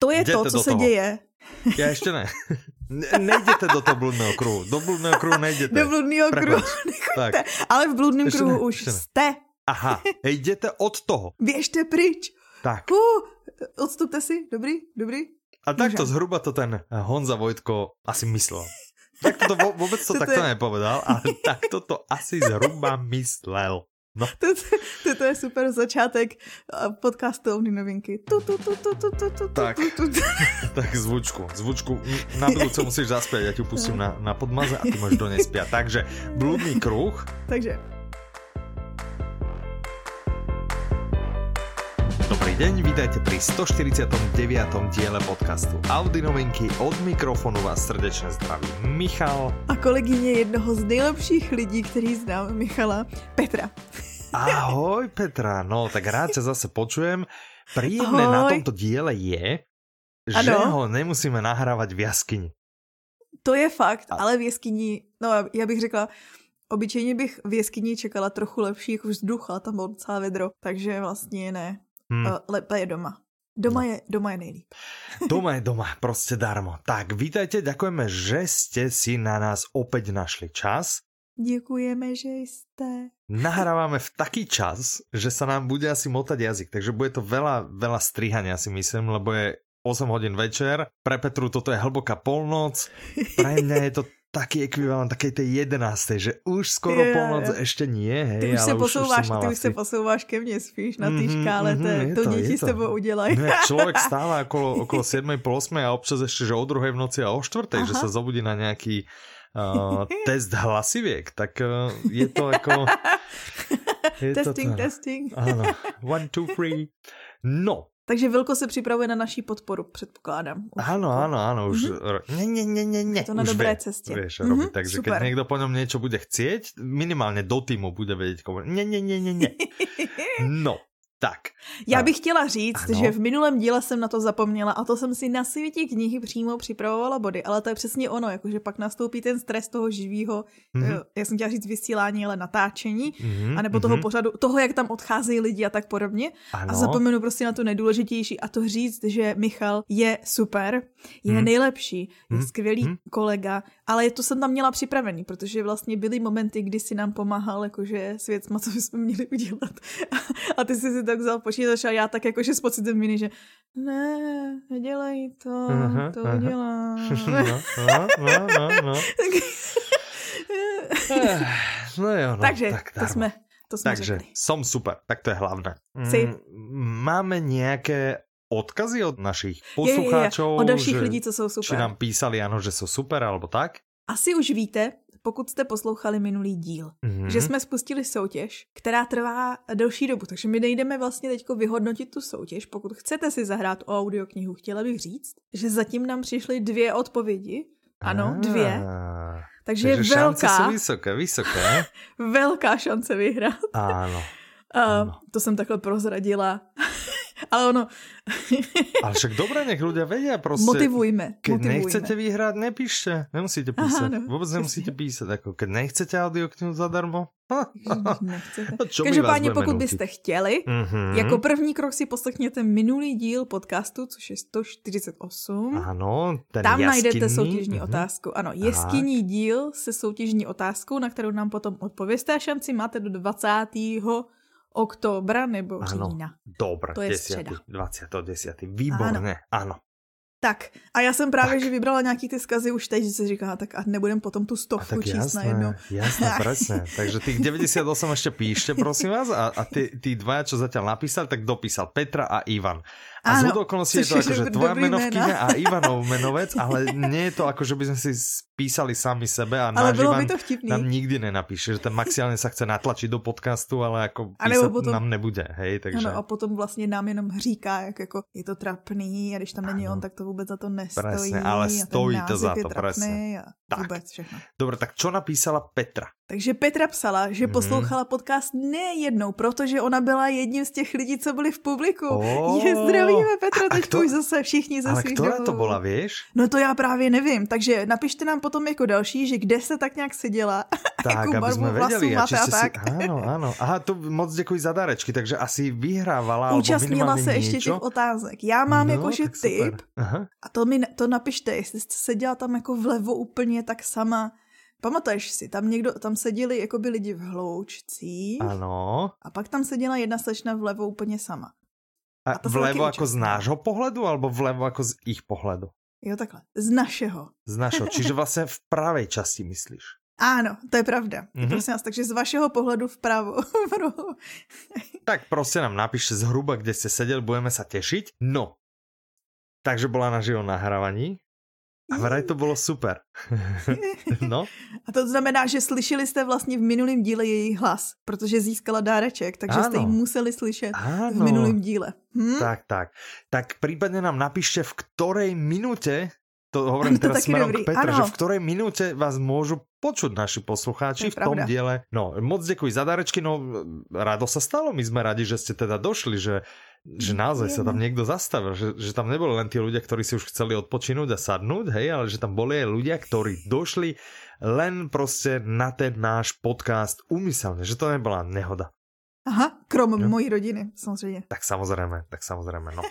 To je Jděte to, co se toho. děje. Já ještě ne. ne nejděte do toho bludného kruhu. Do bludného kruhu nejděte. Do bludného kruhu tak. Ale v bludném ještě kruhu ne, už jste. Aha, jděte od toho. Běžte pryč. Tak. Uh, odstupte si, dobrý, dobrý. A takto zhruba to ten Honza Vojtko asi myslel. Tak to vůbec to takto nepovedal, ale takto to asi zhruba myslel. No. Toto, toto je super začátek podcastovní novinky. Tu, tu, tu, tu, tu, tu, tu, tak, tu, tu, tu. tak zvučku, zvučku. Na budúce musíš zaspět, já ti pustím na, na podmaze a ty můžeš do něj spět. Takže bludný kruh. Takže Dobrý deň, vítajte pri 149. diele podcastu Audi novinky. Od mikrofonu vás srdečně zdraví Michal. A kolegyně jednoho z nejlepších lidí, který znám, Michala, Petra. Ahoj Petra, no tak rád se zase počujem. Príjemné Ahoj. na tomto diele je, že ano. ho nemusíme nahrávat v jaskyni. To je fakt, ale v jeskyni, no já bych řekla, obyčejně bych v jeskyni čekala trochu lepší jako vzduch, ale tam bylo docela vedro, takže vlastně ne. Hmm. Uh, lépe je doma. Doma, no. je, doma je nejlíp. Doma je doma, prostě darmo. Tak, vítajte, ďakujeme, že ste si na nás opäť našli čas. Děkujeme, že jste. Nahrávame v taký čas, že sa nám bude asi motať jazyk, takže bude to veľa, veľa strihania si myslím, lebo je 8 hodin večer. Pre Petru toto je hlboká polnoc. Pre mňa je to taký ekvivalent takej tej jedenácté, že už skoro yeah, polnoc yeah. ještě nie, hej, ty už se posouváš, už, ty už se posouváš ke mně spíš na té mm-hmm, škále, mm-hmm, to, to děti s tebou udělají. No, člověk stále okolo, okolo 7, pol 8 a občas ještě, že o druhé v noci a o čtvrté, že se zobudí na nějaký uh, test hlasivěk, tak uh, je to jako... Je testing, to, testing. Ano, one, two, three. No, takže Vilko se připravuje na naší podporu, předpokládám. Už ano, ano, ano, už mm-hmm. ne, ne, ne, ne, ne. to na už dobré vie, cestě. Vieš, mm-hmm, robí, takže super. keď někdo po něm něco bude chcieť, minimálně do týmu bude vědět, komu. Ne, ne, ne, ne, ne. No, tak. Já bych chtěla říct, ano. že v minulém díle jsem na to zapomněla a to jsem si na světě knihy přímo připravovala body, ale to je přesně ono, jakože pak nastoupí ten stres toho živého, mm-hmm. já jsem chtěla říct vysílání, ale natáčení, mm-hmm. anebo toho mm-hmm. pořadu, toho, jak tam odcházejí lidi a tak podobně. Ano. A zapomenu prostě na to nejdůležitější a to říct, že Michal je super, je mm-hmm. nejlepší, je mm-hmm. skvělý mm-hmm. kolega, ale to jsem tam měla připravený, protože vlastně byly momenty, kdy si nám pomáhal jakože s věcma, co bychom měli udělat. a ty jsi si tak vzal počítač a já tak jakože s pocitem viny, že ne, nedělej to, aha, to aha. udělám. No, no, no, no, no. no jo, no, Takže tak to jsme, to jsme Takže řekli. som super, tak to je hlavné. Jsi. Máme nějaké odkazy od našich poslucháčů? Od dalších že, lidí, co jsou super. Či nám písali, ano, že jsou super, alebo tak? Asi už víte, pokud jste poslouchali minulý díl, mm-hmm. že jsme spustili soutěž, která trvá delší dobu, takže my nejdeme vlastně teď vyhodnotit tu soutěž. Pokud chcete si zahrát o audioknihu, chtěla bych říct, že zatím nám přišly dvě odpovědi. Ano, dvě. Takže, je velká. Šance jsou vysoké, vysoké. velká šance vyhrát. Ano. Uh, to jsem takhle prozradila. Ale ono... Ale však dobré, nech ľudia vedia prostě. Motivujme. Keď motivujme. nechcete vyhrát, nepíšte. Nemusíte písať. Aha, no, Vůbec nemusíte písať. Jako, keď nechcete audioknihu zadarmo, Nechcete. Každopádně, pokud nutit? byste chtěli, mm-hmm. jako první krok si poslechněte minulý díl podcastu, což je 148. Ano, ten Tam jaskinný. najdete soutěžní mm-hmm. otázku. Ano, jeskyní díl se soutěžní otázkou, na kterou nám potom odpověste a šanci máte do 20 oktobra nebo ano, října. Dobré, to je 10, středa. 20. 10. Výborné, ano. ano. Tak a já jsem právě, tak. že vybrala nějaký ty skazy už teď, že se říká, tak a nebudem potom tu stovku a číst na jedno. Jasné, presne. Takže tých 98 ještě píšte, prosím vás. A, a ty, ty dva, čo zatiaľ napísal, tak dopísal Petra a Ivan. A z okolností je to ako, že tvoja menovkyňa a Ivanov menovec, ale nie je to ako, že by sme si písali sami sebe a náš Ivan to nám nikdy nenapíše, že ten maximálně sa chce natlačiť do podcastu, ale jako písat potom, nám nebude, hej, takže... Ano, a potom vlastně nám jenom říká, jak jako je to trapný a když tam není ano. on, tak to vůbec za to nestojí. Presne, ale stojí to za to, presne. A tak. vůbec všechno. Dobre, tak čo napísala Petra? Takže Petra psala, že mm. poslouchala podcast nejednou, protože ona byla jedním z těch lidí, co byli v publiku. Oh. Je, zdravíme Petra, teď kto... už zase všichni zase. Ale která to byla, víš? No to já právě nevím, takže napište nám potom jako další, že kde se tak nějak seděla. Tak, aby jsme věděli. A, a tak. Si... Ano, ano. Aha, to moc děkuji za dárečky, takže asi vyhrávala. Účastnila se ještě něco? těch otázek. Já mám no, jakože tip a to mi to napište, jestli jste seděla tam jako vlevo úplně tak sama Pamatuješ si, tam někdo, tam seděli jako by lidi v hloučcích. Ano. A pak tam seděla jedna slečna vlevo úplně sama. A, a vlevo jako z nášho pohledu, alebo vlevo jako z ich pohledu? Jo, takhle. Z našeho. Z našeho, čiže vlastně v pravé části myslíš? Ano, to je pravda. Mm-hmm. Prosím vás, takže z vašeho pohledu vpravo. tak prostě nám napíšte zhruba, kde jste seděl, budeme se těšit. No, takže byla na živom nahrávaní. A vraj to bylo super. no. A to znamená, že slyšeli jste vlastně v minulém díle její hlas, protože získala dáreček, takže ano. jste ji museli slyšet ano. v minulém díle. Hm? Tak, tak. Tak případně nám napište, v ktorej minutě to hovorím to teraz smerom dobrý. k Petre, že v ktorej minúte vás môžu počuť naši poslucháči v tom pravda. diele. No, moc děkuji za darečky, no rado sa stalo, my sme radi, že ste teda došli, že že naozaj sa tam niekto zastavil, že, že tam neboli len tí ľudia, ktorí si už chceli odpočinúť a sadnúť, hej, ale že tam boli aj ľudia, ktorí došli len prostě na ten náš podcast umyselne, že to nebola nehoda. Aha, krom no? mojí rodiny, samozřejmě. Tak samozrejme, tak samozrejme, no.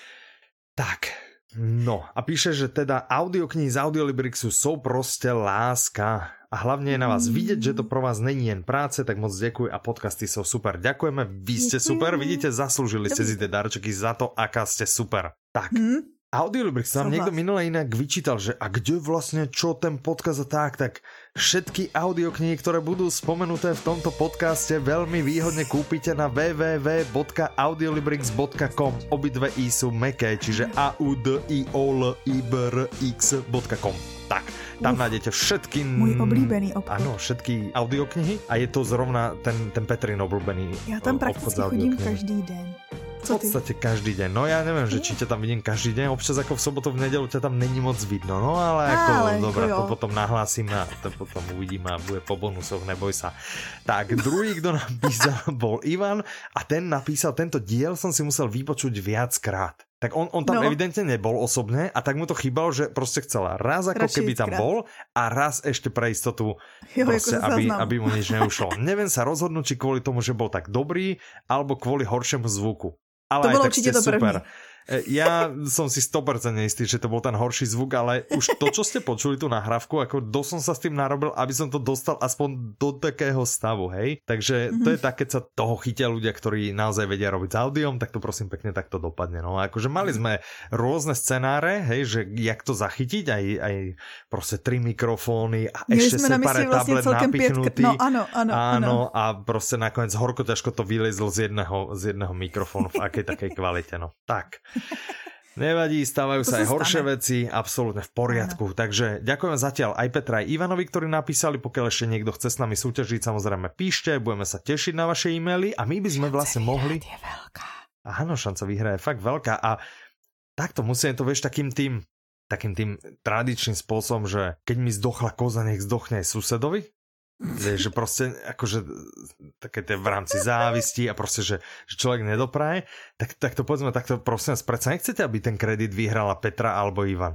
tak, no a píše, že teda audioknihy z Audiolibrixu jsou prostě láska a hlavně je na vás vidět, že to pro vás není jen práce, tak moc děkuji a podcasty jsou super. Děkujeme, vy jste super, vidíte, zasloužili jste si ty darčeky za to, aká jste super. Tak, hmm? Audiolibrix nám někdo minule jinak vyčítal, že a kde vlastně čo ten podcast a tak, tak všetky audioknihy, které budou spomenuté v tomto podcaste, velmi výhodně koupíte na www.audiolibrix.com. Obidve i jsou meké, čiže a u d i o l i b r x.com. Tak, tam Uf, nájdete všetky... Můj oblíbený obchod. Ano, všetky audioknihy a je to zrovna ten, ten Petrin oblíbený Já tam prakticky chodím každý den. Co v podstate každý deň. No ja neviem, že či ťa tam vidím každý deň, občas ako v sobotu, v nedelu ťa tam není moc vidno, no ale ako, ale, dobré, to potom nahlásime a to potom uvidíme a bude po bonusoch, neboj sa. Tak, druhý, kto napísal, bol Ivan a ten napísal, tento diel som si musel vypočuť viackrát. Tak on, on tam no. evidentne nebol osobne a tak mu to chýbalo, že prostě chcela raz ako Radši keby tam krát. bol a raz ešte pre istotu, jo, prostě, aby, aby mu nič neušlo. Neviem sa rozhodnúť, či kvôli tomu, že bol tak dobrý, alebo kvôli horšiemu zvuku. Ale to bylo určitě to první. Super. E, ja som si 100% istý, že to bol ten horší zvuk, ale už to, čo ste počuli tú nahrávku, ako dosť som sa s tým narobil, aby som to dostal aspoň do takého stavu, hej? Takže to je mhm. tak, keď sa toho chytia ľudia, ktorí naozaj vedia robiť s audiom, tak to prosím pekne takto dopadne. No akože mali sme rôzne scenáre, hej, že jak to zachytiť, aj, aj proste tri mikrofóny a Měli ešte separé vlastne tablet napichnutý. No áno, áno, áno. a proste nakoniec horko ťažko to vylezlo z jedného, z jedného mikrofónu v akej takej kvalite, no. Tak. Nevadí, stávajú sa aj horšie stane. veci, absolútne v poriadku. Ano. Takže ďakujem zatiaľ aj Petra, aj Ivanovi, ktorí napísali. Pokiaľ ešte niekto chce s nami súťažiť, samozrejme píšte, budeme sa tešiť na vaše e-maily a my by sme vlastne mohli... Je veľká. Áno, šanca vyhrať je fakt veľká a takto musíme to vieš takým tým takým tým tradičným spôsobom, že keď mi zdochla koza, nech zdochne aj susedovi. Vieš, že proste akože také tie v rámci závisti a proste, že, že človek nedopraje, tak, tak to povedzme takto, prosím vás, predsa nechcete, aby ten kredit vyhrala Petra alebo Ivan?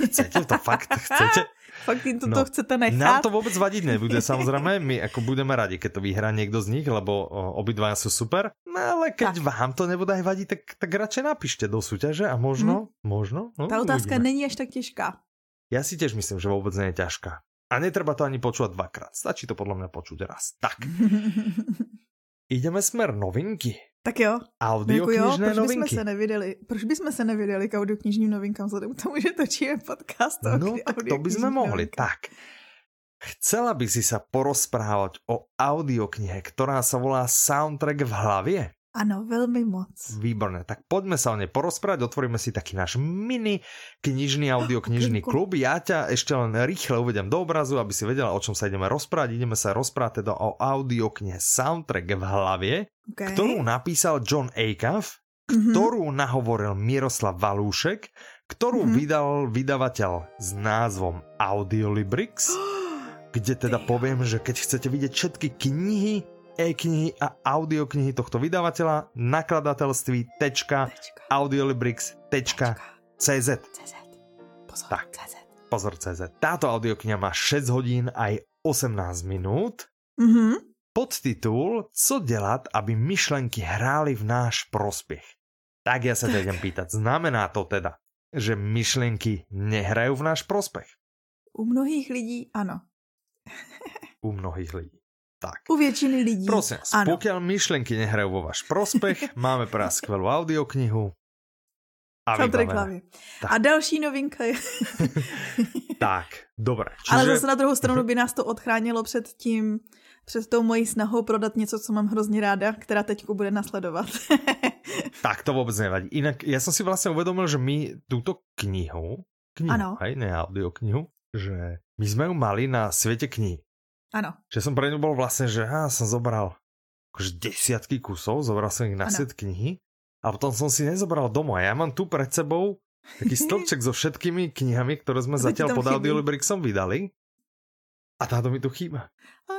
Chcete to fakt? Chcete? Fakt im to no, chcete nechat? Nám to vôbec vadiť nebude, samozrejme. My ako budeme radi, keď to vyhrá niekto z nich, lebo obidva sú super. No ale keď tak. vám to nebude aj vadiť, tak, tak radšej napíšte do súťaže a možno, hmm. možno. No, Tá otázka uvidíme. není až tak těžká. Ja si tiež myslím, že vôbec nie je ťažká. A netreba to ani počúvať dvakrát. Stačí to podľa mňa počuť raz. Tak. Ideme smer novinky. Tak jo. Audioknižné proč novinky. Bychom se nevydali, proč bychom se nevydali k audioknižním novinkám vzhledem k tomu, že točíme podcast? No tak to by sme mohli. Novinkám. Tak. Chcela by si sa porozprávať o audioknihe, ktorá sa volá Soundtrack v hlavě? Ano, velmi moc. Výborné, tak poďme sa o nej porozprávať, otvoríme si taký náš mini knižný audioknižný klub. Ja ťa ešte len rýchle uvedem do obrazu, aby si vedela, o čom sa ideme rozprávať. Ideme sa rozprávať teda o audioknihe Soundtrack v hlavie, okay. ktorú napísal John Acuff, mm-hmm. ktorú nahovoril Miroslav Valúšek, ktorú mm-hmm. vydal vydavateľ s názvom Audiolibrix. kde teda poviem, že keď chcete vidieť všetky knihy, e-knihy a audioknihy tohto vydavateľa, nakladateľství.audiolibrix.cz Pozor, tak, CZ. pozor CZ. Táto audiokniha má 6 hodín aj 18 minút. Mm-hmm. Podtitul Co dělat, aby myšlenky hrály v náš prospěch. Tak ja sa ťa idem pýtať, znamená to teda, že myšlenky nehrajú v náš prospech? U mnohých lidí ano. U mnohých lidí. Tak. U většiny lidí. Prosím, ano. pokiaľ myšlenky nehrajú vo váš prospech, máme pro vás skvelú audioknihu. A, a další novinka je... tak, dobré. Čiže... Ale zase na druhou stranu by nás to odchránilo před tím, před tou mojí snahou prodat něco, co mám hrozně ráda, která teď bude nasledovat. tak to vůbec nevadí. Jinak já jsem si vlastně uvědomil, že my tuto knihu, knihu ano. hej, ne knihu, že my jsme ju mali na světě knih. Ano. Že som pre ňu bol vlastne, že ja som zobral akože desiatky kusov, zobral som ich na ano. set knihy a potom som si nezobral domov. A ja mám tu pred sebou taký stĺpček so všetkými knihami, ktoré sme zatiaľ pod Audiolibrixom vydali. A táto mi tu chýba.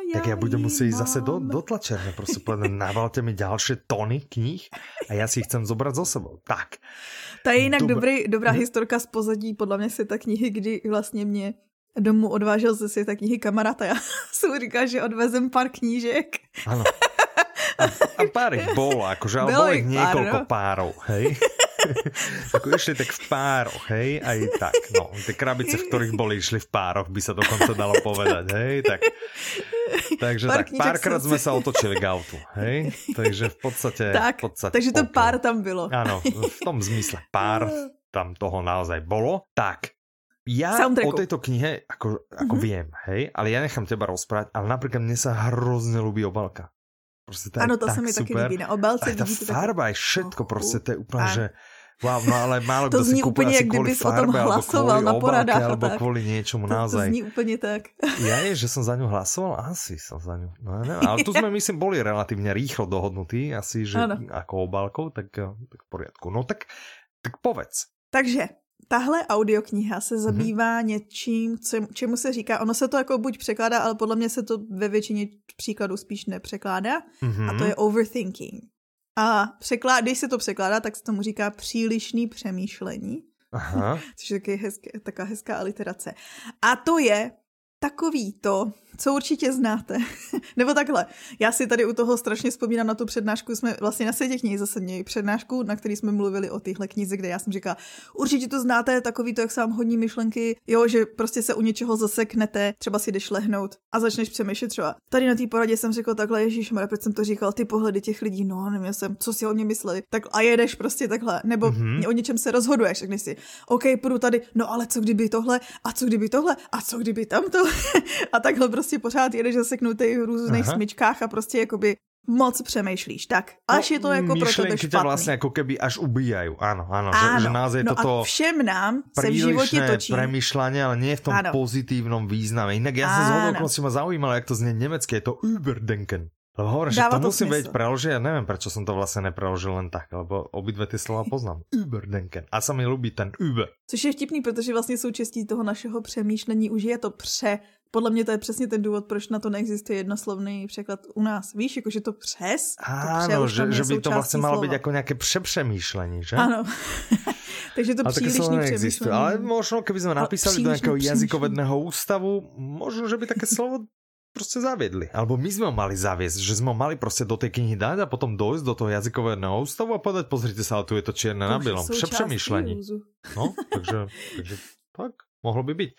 Ja tak ja budem musieť ísť zase do, do tlačerne. Prostě povedať, navalte mi ďalšie tony knih a já si ich chcem zobrať so sebou. Tak. To je jinak dobrý, dobrá historka z pozadí, podle mě ta knihy, kdy vlastně mě domů odvážel ze světa knihy kamarád a já jsem říkal, že odvezem pár knížek. Ano. A, a pár ich bolo, akože, ale bolo ich niekoľko pár, no? párov, hej. ako išli tak v pároch, hej, aj tak, no, tie krabice, v ktorých boli, išli v pároch, by sa dokonca dalo povedať, hej, tak, takže pár tak, párkrát sme sa otočili k autu, hej, takže v podstate, tak, v podstate takže to pár tam bylo. Áno, v tom zmysle pár tam toho naozaj bolo, tak, ja Soundtracku. o tejto knihe ako, ako mm-hmm. viem, hej, ale ja nechám teba rozprávať, ale napríklad mne sa hrozne ľúbi obalka. Prostě to ano, to se mi taky líbí. Na obalce a ta farba je všetko, oh, prostě to je úplně, že Wow, no ale málo to zní úplně, jak kdybys o tom hlasoval na poradách. Alebo kvůli něčemu, naozaj. To zní úplně tak. Ja je, že som za ňu hlasoval? Asi som za ňu. No, neviem. Ale tu sme, myslím, boli relatívne rýchlo dohodnutí, asi, že ano. ako obálkou, tak, tak v poriadku. No tak, tak povedz. Takže tahle audiokniha se mhm. zabývá mm-hmm. něčím, co, čemu se říká, ono se to jako buď překládá, ale podle mě se to ve většině příkladů spíš nepřekládá mm-hmm. a to mhm. je overthinking. A překlá, když se to překládá, tak se tomu říká přílišný přemýšlení. Aha. Což je taky hezké, taková hezká aliterace. A to je takový to, co určitě znáte. Nebo takhle, já si tady u toho strašně vzpomínám na tu přednášku, jsme vlastně na světě knihy zase měli přednášku, na který jsme mluvili o téhle knize, kde já jsem říkala, určitě to znáte, takový to, jak se vám hodní myšlenky, jo, že prostě se u něčeho zaseknete, třeba si jdeš lehnout a začneš přemýšlet třeba. Tady na té poradě jsem řekl takhle, Ježíš, proč jsem to říkal, ty pohledy těch lidí, no, nevím, jsem, co si o mě mysleli, tak a jedeš prostě takhle, nebo mm-hmm. o něčem se rozhoduješ, řekneš si, OK, půjdu tady, no ale co kdyby tohle, a co kdyby tohle, a co kdyby tamto, a takhle prostě pořád jedeš zaseknutý v různých Aha. smyčkách a prostě jakoby moc přemýšlíš, tak až no, je to jako pro tebe špatný. vlastně jako keby až ubíjají, ano, ano, ano. Že, že naozaj no toto a všem nám se v životě točí. premýšľanie, ale nie v tom ano. pozitívnom význame. Inak ja sa z hodou ma zaujímalo, jak to znie nemecké, je to Überdenken. Lebo hovorím, že to, to musím vedieť preložiť, ja neviem, prečo som to vlastne nepreložil len tak, lebo obidve ty slova poznám. Überdenken. A sa mi ten Uber. Což je vtipný, protože vlastně součástí toho našeho přemýšlení už je to pře podle mě to je přesně ten důvod, proč na to neexistuje jednoslovný překlad u nás. Víš, jakože to přes, Áno, že, že by to vlastně malo být jako nějaké přepřemýšlení, že? Ano. Takže to ale přílišný neexistuje. Ale možno, keby jsme napísali do nějakého jazykovedného ústavu, možno, že by také slovo prostě zaviedli. Alebo my jsme mali zaviesť, že jsme mali prostě do té knihy dát a potom dojsť do toho jazykového ústavu a povedať, pozrite sa, ale tu je to čierne na bielom. Přepřemýšlení. No, takže, takže tak mohlo by být.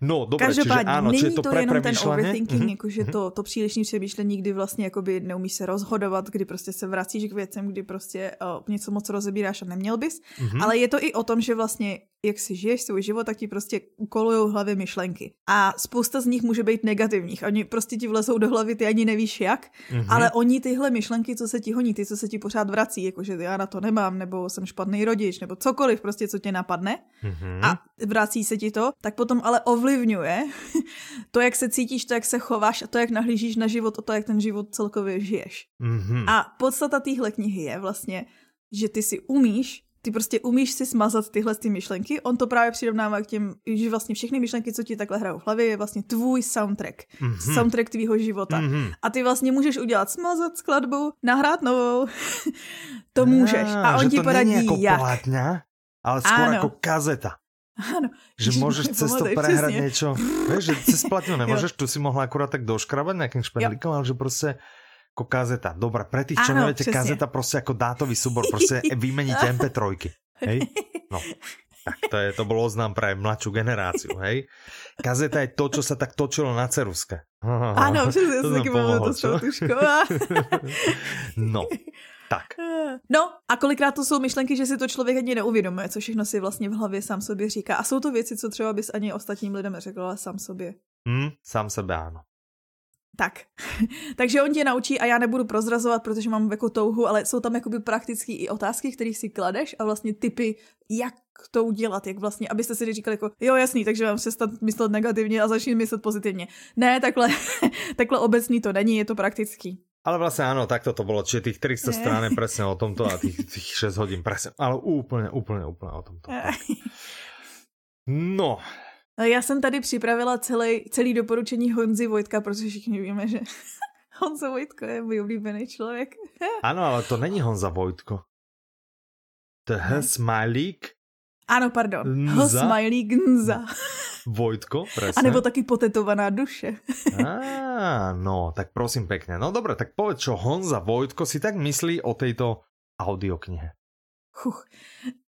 No, dobře, Každopádně, čiže áno, není to, to jenom ten overthinking, mm-hmm. jakože mhm. to, to přílišné přemýšlení, kdy vlastně jakoby neumíš se rozhodovat, kdy prostě se vracíš k věcem, kdy prostě uh, něco moc rozebíráš a neměl bys, mm-hmm. ale je to i o tom, že vlastně jak si žiješ svůj život, tak ti prostě ukolují hlavy myšlenky. A spousta z nich může být negativních. Oni prostě ti vlezou do hlavy, ty ani nevíš jak, mm-hmm. ale oni tyhle myšlenky, co se ti honí, ty, co se ti pořád vrací, jakože já na to nemám, nebo jsem špatný rodič, nebo cokoliv prostě, co tě napadne mm-hmm. a vrací se ti to, tak potom ale ovlivňuje to, jak se cítíš, to, jak se chováš a to, jak nahlížíš na život a to, jak ten život celkově žiješ. Mm-hmm. A podstata téhle knihy je vlastně, že ty si umíš ty prostě umíš si smazat tyhle ty myšlenky. On to právě přirovnává k těm, že vlastně všechny myšlenky, co ti takhle hrajou v hlavě, je vlastně tvůj soundtrack. Mm-hmm. Soundtrack tvýho života. Mm-hmm. A ty vlastně můžeš udělat smazat skladbu, nahrát novou. to můžeš. A on ti poradí jako jak. Plátňa, ale skoro jako kazeta. Áno. Že môžeš cez to prehrať přesně. niečo. Vieš, že cez platňu nemôžeš, tu si mohla akurát tak doškrabať nejakým špendlíkom, ale že proste ako kazeta. Dobre, pre tých, čo neviete, kazeta proste ako dátový súbor, proste vymeníte MP3. Hej? No. Tak to, je, to bol oznám pre mladšiu generáciu, hej? Kazeta je to, čo sa tak točilo na ceruske. Áno, přesně, ja som taky to No, tak. No a kolikrát to jsou myšlenky, že si to člověk ani neuvědomuje, co všechno si vlastně v hlavě sám sobě říká. A jsou to věci, co třeba bys ani ostatním lidem neřekl, ale sám sobě. Hmm, sám sebe ano. Tak, takže on tě naučí a já nebudu prozrazovat, protože mám jako touhu, ale jsou tam jakoby praktické i otázky, které si kladeš a vlastně typy, jak to udělat, jak vlastně, abyste si říkali jako, jo jasný, takže mám přestat myslet negativně a začít myslet pozitivně. Ne, takhle, takhle obecný to není, je to praktický. Ale vlastne áno, takto to bolo. Čiže tých 300 strán je presne o tomto a tých, tých 6 hodín presne. Ale úplne, úplne, úplne o tomto. No. Já jsem tady připravila celý, celý doporučení Honzy Vojtka, protože všichni víme, že Honza Vojtko je můj oblíbený člověk. ano, ale to není Honza Vojtko. To je H. Ano, pardon. H. Smilík Nza. Vojtko, presne. A nebo taky potetovaná duše. Á, no, tak prosím pekne. No dobre, tak povedz, čo Honza Vojtko si tak myslí o tejto audioknihe. Chuch.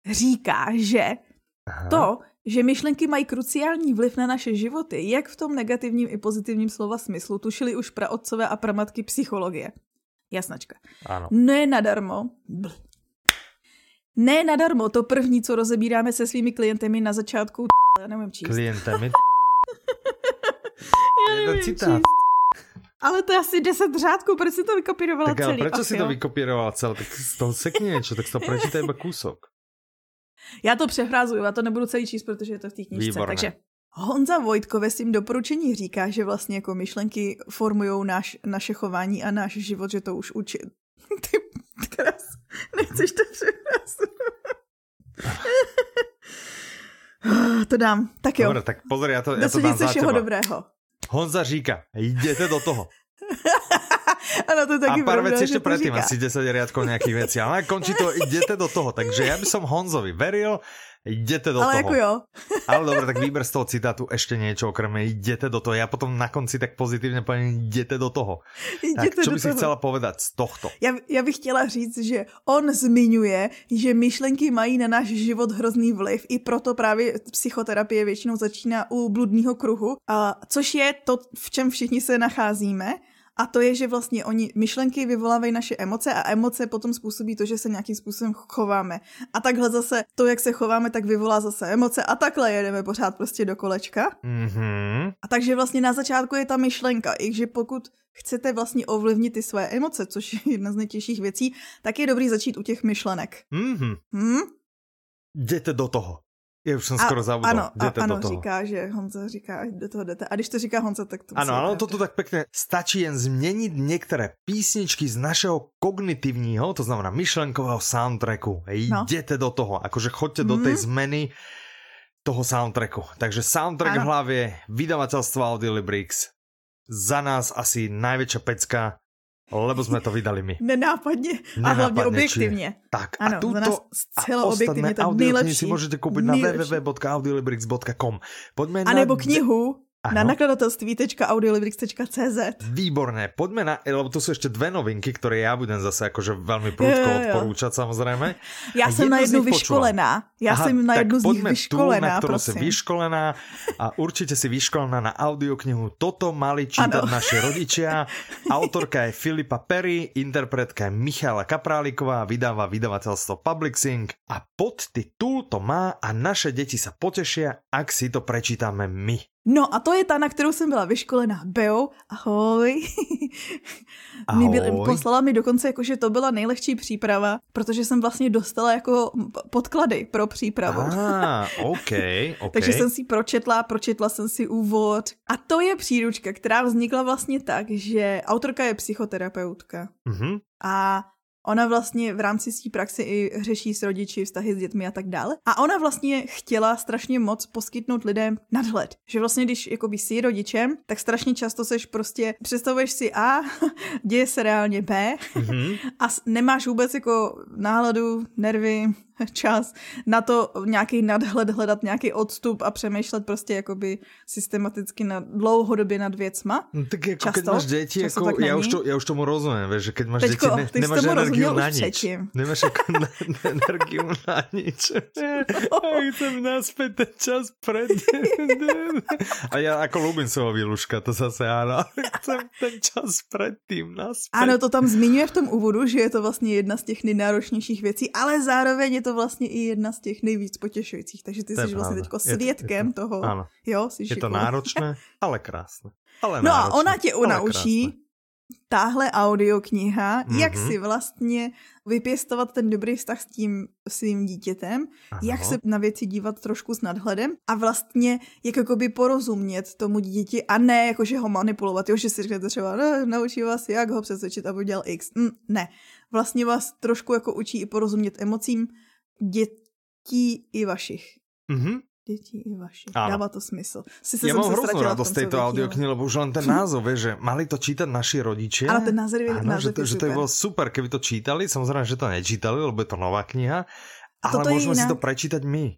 Říká, že Aha. to, že myšlenky mají kruciální vliv na naše životy, jak v tom negativním i pozitivním slova smyslu, tušili už praotcové a pramatky psychologie. Jasnačka. Ano. Ne nadarmo. Bl. Ne nadarmo, to první, co rozebíráme se svými klientemi na začátku já nevím číst. Klientami? já nevím citát. Číst. Ale to je asi 10 řádků, proč si to vykopírovala tak, celý? Tak proč si to vykopírovala celé? Tak z toho sekni něco, tak to prečítaj iba kúsok. Já to přehrázuju, já to nebudu celý číst, protože je to v té knižce. Výborné. Takže Honza Vojtko ve svým doporučení říká, že vlastně jako myšlenky formují náš, naše chování a náš život, že to už učí. Ty kras, nechceš to přehrázu. To dám. Tak jo. Dobre, tak pozri, ja to, ja to dám za teba. dobrého. Honza říká, jdete do toho. ano, to je taky A pár vecí ešte predtým, asi 10 riadkov nejakých vecí. Ale končí to, idete do toho. Takže ja by som Honzovi veril, Idete do Ale toho. jako jo. Ale dobre, tak výber z toho citátu ešte niečo okrem idete do toho. Ja potom na konci tak pozitívne poviem, idete do toho. Idete tak čo by si toho. chcela povedať z tohto? Já, já bych chtěla říct, že on zmiňuje, že myšlenky mají na náš život hrozný vliv. I proto právě psychoterapie většinou začíná u bludného kruhu, a což je to, v čem všichni se nacházíme. A to je, že vlastně oni myšlenky vyvolávají naše emoce a emoce potom způsobí to, že se nějakým způsobem chováme. A takhle zase to, jak se chováme, tak vyvolá zase emoce a takhle jedeme pořád prostě do kolečka. Mm-hmm. A takže vlastně na začátku je ta myšlenka, i že pokud chcete vlastně ovlivnit ty své emoce, což je jedna z nejtěžších věcí, tak je dobrý začít u těch myšlenek. Mm-hmm. Hmm? Jděte do toho. Já už jsem skoro zabudol. Ano, Jdete ano, do toho. říká, že Honza říká, do toho jdete. A když to říká Honza, tak to Ano, ano, toto tak pekne. Stačí jen změnit některé písničky z našeho kognitivního, to znamená myšlenkového soundtracku. No. Jdete do toho, akože chodte mm. do tej mhm. zmeny toho soundtracku. Takže soundtrack ano. v hlavě, vydavateľstvo Audiolibrix. Za nás asi najväčšia pecka Lebo jsme to vydali my. Nenápadně. A hlavně objektivně. Či... Tak ano, a tuto a ostatné audioknihy si můžete koupit na www.audiolibrix.com. Pojďme a nebo knihu Ano. Na nakladatelství.audiolibrix.cz Výborné, poďme na, lebo tu sú ešte dve novinky, ktoré ja budem zase akože veľmi prudko odporúčať samozrejme. Ja som na jednu vyškolená. Ja Aha, som na jednu z nich vyškolená, tu, na ktorú prosím. si vyškolená a určite si vyškolená na audioknihu Toto mali čítať ano. naši rodičia. Autorka je Filipa Perry, interpretka je Michala Kaprálíková, vydáva vydavateľstvo Publixing a podtitul to má a naše deti sa potešia, ak si to prečítame my. No a to je ta, na kterou jsem byla vyškolená. Beo, ahoj. ahoj. Mi byl, poslala mi dokonce, jako, že to byla nejlehčí příprava, protože jsem vlastně dostala jako podklady pro přípravu. Ah, OK, OK. Takže jsem si pročetla, pročetla jsem si úvod. A to je příručka, která vznikla vlastně tak, že autorka je psychoterapeutka. Mm-hmm. A Ona vlastně v rámci své praxe i řeší s rodiči vztahy s dětmi a tak dále. A ona vlastně chtěla strašně moc poskytnout lidem nadhled. Že vlastně, když jakoby jsi rodičem, tak strašně často seš prostě, představuješ si A, děje se reálně B mm-hmm. a nemáš vůbec jako náladu, nervy, čas na to nějaký nadhled, hledat nějaký odstup a přemýšlet prostě jakoby systematicky na dlouhodobě nad věcma. No, tak jako často, keď máš děti, jako, já, už to, já už tomu rozumím, víš, že keď máš Teďko, děti, ne, nemáš energiu na nič. Nemáš jako na, energiu na nič. Já chcem naspäť ten čas pred. a já jako ľúbim svojho výluška, to zase áno. Chcem ten čas predtým naspäť. Ano, to tam zmiňuje v tom úvodu, že je to vlastně jedna z těch nejnáročnějších věcí, ale zároveň je to vlastně i jedna z těch nejvíc potěšujících, takže ty to jsi vlastně teďko svědkem je to, je to, toho. Ano. Jo, jsi je to náročné, ale krásné. Ale no náročné, a ona tě unaučí, táhle audiokniha, mm-hmm. jak si vlastně vypěstovat ten dobrý vztah s tím svým dítětem, ano. jak se na věci dívat trošku s nadhledem a vlastně jak jakoby porozumět tomu dítěti a ne jakože ho manipulovat, jo, že si řeknete třeba, no, naučí vás, jak ho přesvědčit, aby udělal X. Mm, ne, vlastně vás trošku jako učí i porozumět emocím, dětí i vašich. Mm-hmm. Dětí i vašich. Áno. Dává to smysl. Si ja mám hroznou radosť tejto audioknihy, lebo už len ten názov, vieš, že mali to čítať naši rodičia. Ale ten názor je, Áno, názor že, to, je že to je bolo super, keby to čítali. Samozrejme, že to nečítali, lebo je to nová kniha. Ale môžeme si to prečítať my.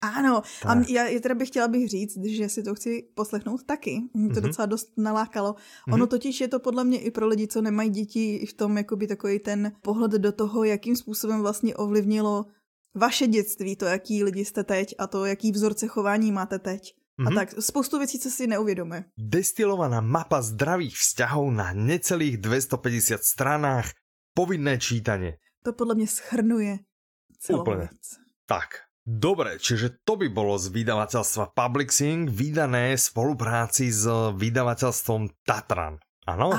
Ano, tak. a já, já teda bych chtěla bych říct, že si to chci poslechnout taky. Mě to mm-hmm. docela dost nalákalo. Mm-hmm. Ono totiž je to podle mě i pro lidi, co nemají děti, v tom jakoby takový ten pohled do toho, jakým způsobem vlastně ovlivnilo vaše dětství, to, jaký lidi jste teď a to, jaký vzorce chování máte teď. Mm-hmm. A mhm. tak spoustu věcí, co si neuvědomuje. Destilovaná mapa zdravých vzťahov na necelých 250 stranách. Povinné čítanie. To podle mě schrnuje celou Úplne. věc. Tak, Dobre, čiže to by bolo z vydavateľstva Publixing, vydané v spolupráci s vydavateľstvom Tatran. Áno?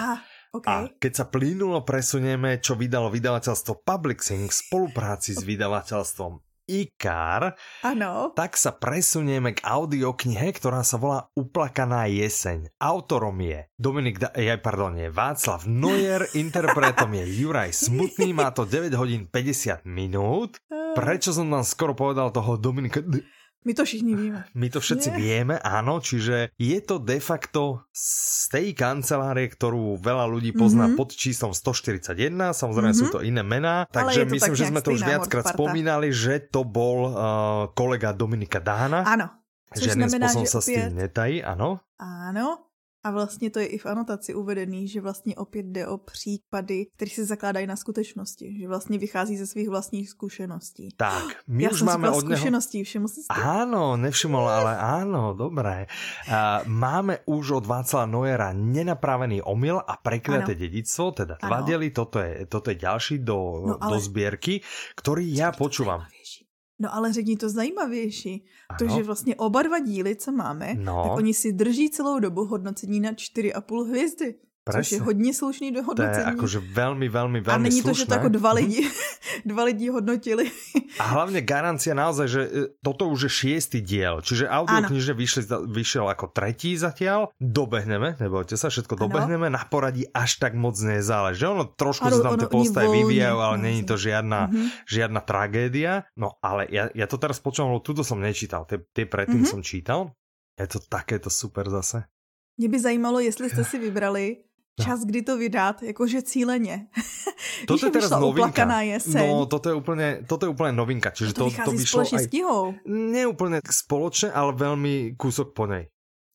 Okay. A keď sa plynulo presunieme, čo vydalo vydavateľstvo Publixing v spolupráci s vydavateľstvom IKAR, ano. tak sa presunieme k audioknihe, ktorá sa volá Uplakaná jeseň. Autorom je Dominik, da- ja, pardon, je Václav Nojer, interpretom je Juraj Smutný, má to 9 hodín 50 minút. Prečo som tam skoro povedal toho Dominika... My to všichni víme. My to všetci Nie. vieme, áno, čiže je to de facto z tej kancelárie, ktorú veľa ľudí pozná mm-hmm. pod číslom 141, samozrejme mm-hmm. sú to iné mená, takže myslím, že sme to už viackrát spomínali, že to bol uh, kolega Dominika Dána. Áno. Což Žiadnym znamená, že sa opět... s tým netají, áno. Áno, a vlastně to je i v anotaci uvedený, že vlastně opět jde o případy, které se zakládají na skutečnosti, že vlastně vychází ze svých vlastních zkušeností. Tak, my Já už máme od neho... zkušeností, všiml si Áno, nevšimol, ale áno, dobré. Uh, máme už od Václava Nojera nenapravený omyl a prekliaté dedictvo, teda dva diely, toto je, toto je ďalší do, no, ale... do zbierky, ktorý ja počúvam. No ale řekni to zajímavější. Ano. To, že vlastně oba dva díly, co máme, no. tak oni si drží celou dobu hodnocení na 4,5 hvězdy. Presne. Což je hodně slušný do hodnocení. To je akože veľmi, veľmi, veľmi A není slušné. to, že to ako dva lidi, dva lidi hodnotili. A hlavne garancia naozaj, že e, toto už je šiestý diel, čiže audioknižne vyšli, vyšiel ako tretí zatiaľ. Dobehneme, nebojte sa, všetko ano. dobehneme, na poradí až tak moc nezáleží. Ono trošku ano, sa tam tie postavy vyvíjajú, ale není to žiadna, mm-hmm. žiadna tragédia. No ale ja, ja to teraz počúvam, lebo tuto som nečítal, tie, tie predtým mm-hmm. som čítal. Je to takéto super zase. Mě by zajímalo, jestli jste si vybrali. Čas, kdy to vydat, jakože cíleně. Toto je teraz novinka. No, toto je úplne, toto je úplne novinka. Čiže to, to, to vyšlo aj... Nie úplne spoločne, ale veľmi kúsok po nej.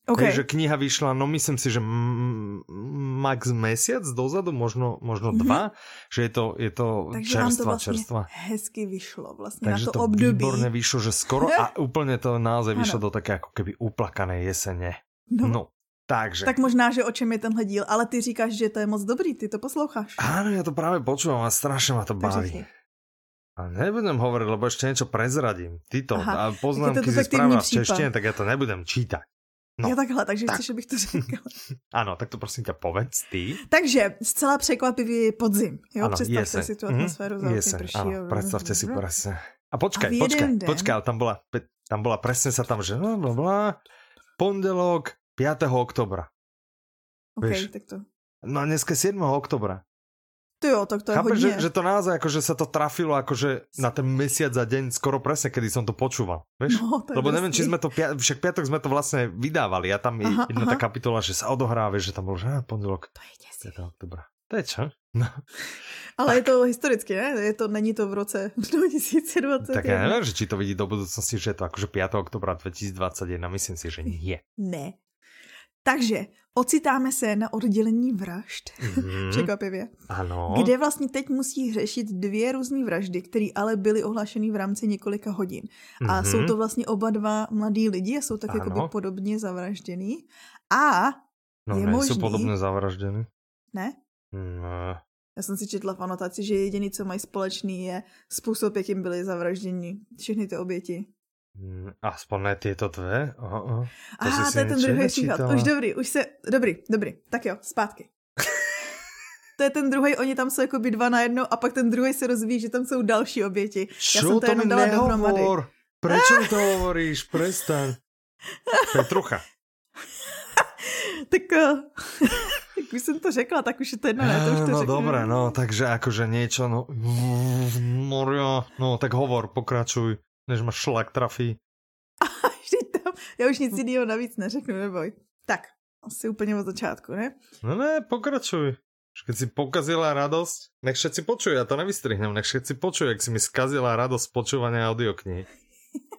Okay. Takže kniha vyšla, no myslím si, že max mesiac dozadu, možno, možno mm-hmm. dva, že je to, je to Takže čerstva, to vlastně čerstva. hezky vyšlo vlastně Takže na to, to období. výborne vyšlo, že skoro a úplne to naozaj vyšlo do také ako keby uplakané jesene. No. no. Takže. Tak možná, že o čem je tenhle díl, ale ty říkáš, že to je moc dobrý, ty to posloucháš. Áno, ja to práve počúvam a strašne ma to baví. A nebudem hovoriť, lebo ešte niečo prezradím. Ty to, Aha, a poznámky si spravila v češtine, tak ja to nebudem čítať. No, ja takhle, takže tak. chceš, abych to řekla. ano, tak to prosím tě povedz ty. Takže zcela překvapivý podzim. Jo? Ano, Představte si tu atmosféru mm-hmm. jesen, prší. Ano, predstavte si presne. A počkaj, a počkaj, den... počkaj, ale tam bola, tam bola presne sa tam, že no, bla, bla, pondelok, 5. oktobra. OK, Víš? tak to. No a dneska 7. oktobra. To jo, tak to je Chápeš, hodně. že, že to naozaj, akože sa to trafilo akože na ten mesiac za deň skoro presne, kedy som to počúval. Vieš? No, to je Lebo neviem, či sme to, pia- však piatok sme to vlastne vydávali a tam je Aha, jedna aha. tá kapitola, že sa odohrá, vieš, že tam bolo, že á, pondelok, To je děsivé. 5. oktobra. To je čo? No, Ale je to historicky, ne? Je to, není to v roce 2020. tak ja neviem, že či to vidí do budúcnosti, že je to akože 5. oktobra 2021, myslím si, že nie. Ne. Takže ocitáme se na oddělení vražd. Mhm. Překvapivě. Ano. Kde vlastně teď musí řešit dvě různé vraždy, které ale byly ohlašeny v rámci několika hodin. A Mhm. jsou to vlastně oba dva mladí lidi a jsou tak Ano. jakoby podobně zavražděný. A No, je ne, možný- sú podobne zavraždení. ne, No, já jsem si četla v anotaci, že jediný, co mají společný, je způsob, jakým byli zavražděni všechny ty oběti. Mm, aspoň ne tieto dve. Aha, aha. To si A si to je ten druhý příklad. Už dobrý, už se, dobrý, dobrý. Tak jo, zpátky. to je ten druhý, oni tam jsou jako by dva na jedno a pak ten druhý se rozvíjí, že tam jsou další oběti. Já Čo jsem to to jenom dala dohromady. nehovor? Prečo mi to hovoríš? Prestaň. Petrucha. Tak, uh, jak už jsem to řekla, tak už je to jedno, ne, to už to no řeknu. dobré, no, takže akože niečo, no, Moria, no, tak hovor, pokračuj, než ma šlak trafí. Tam, já už nic jiného navíc neřeknu, neboj. Tak, asi úplně od začátku, ne? No ne, pokračuj. Keď si pokazila radosť, nech všetci počujú, ja to nevystrihnem, nech všetci počujú, jak si mi skazila radosť počúvania audiokníh.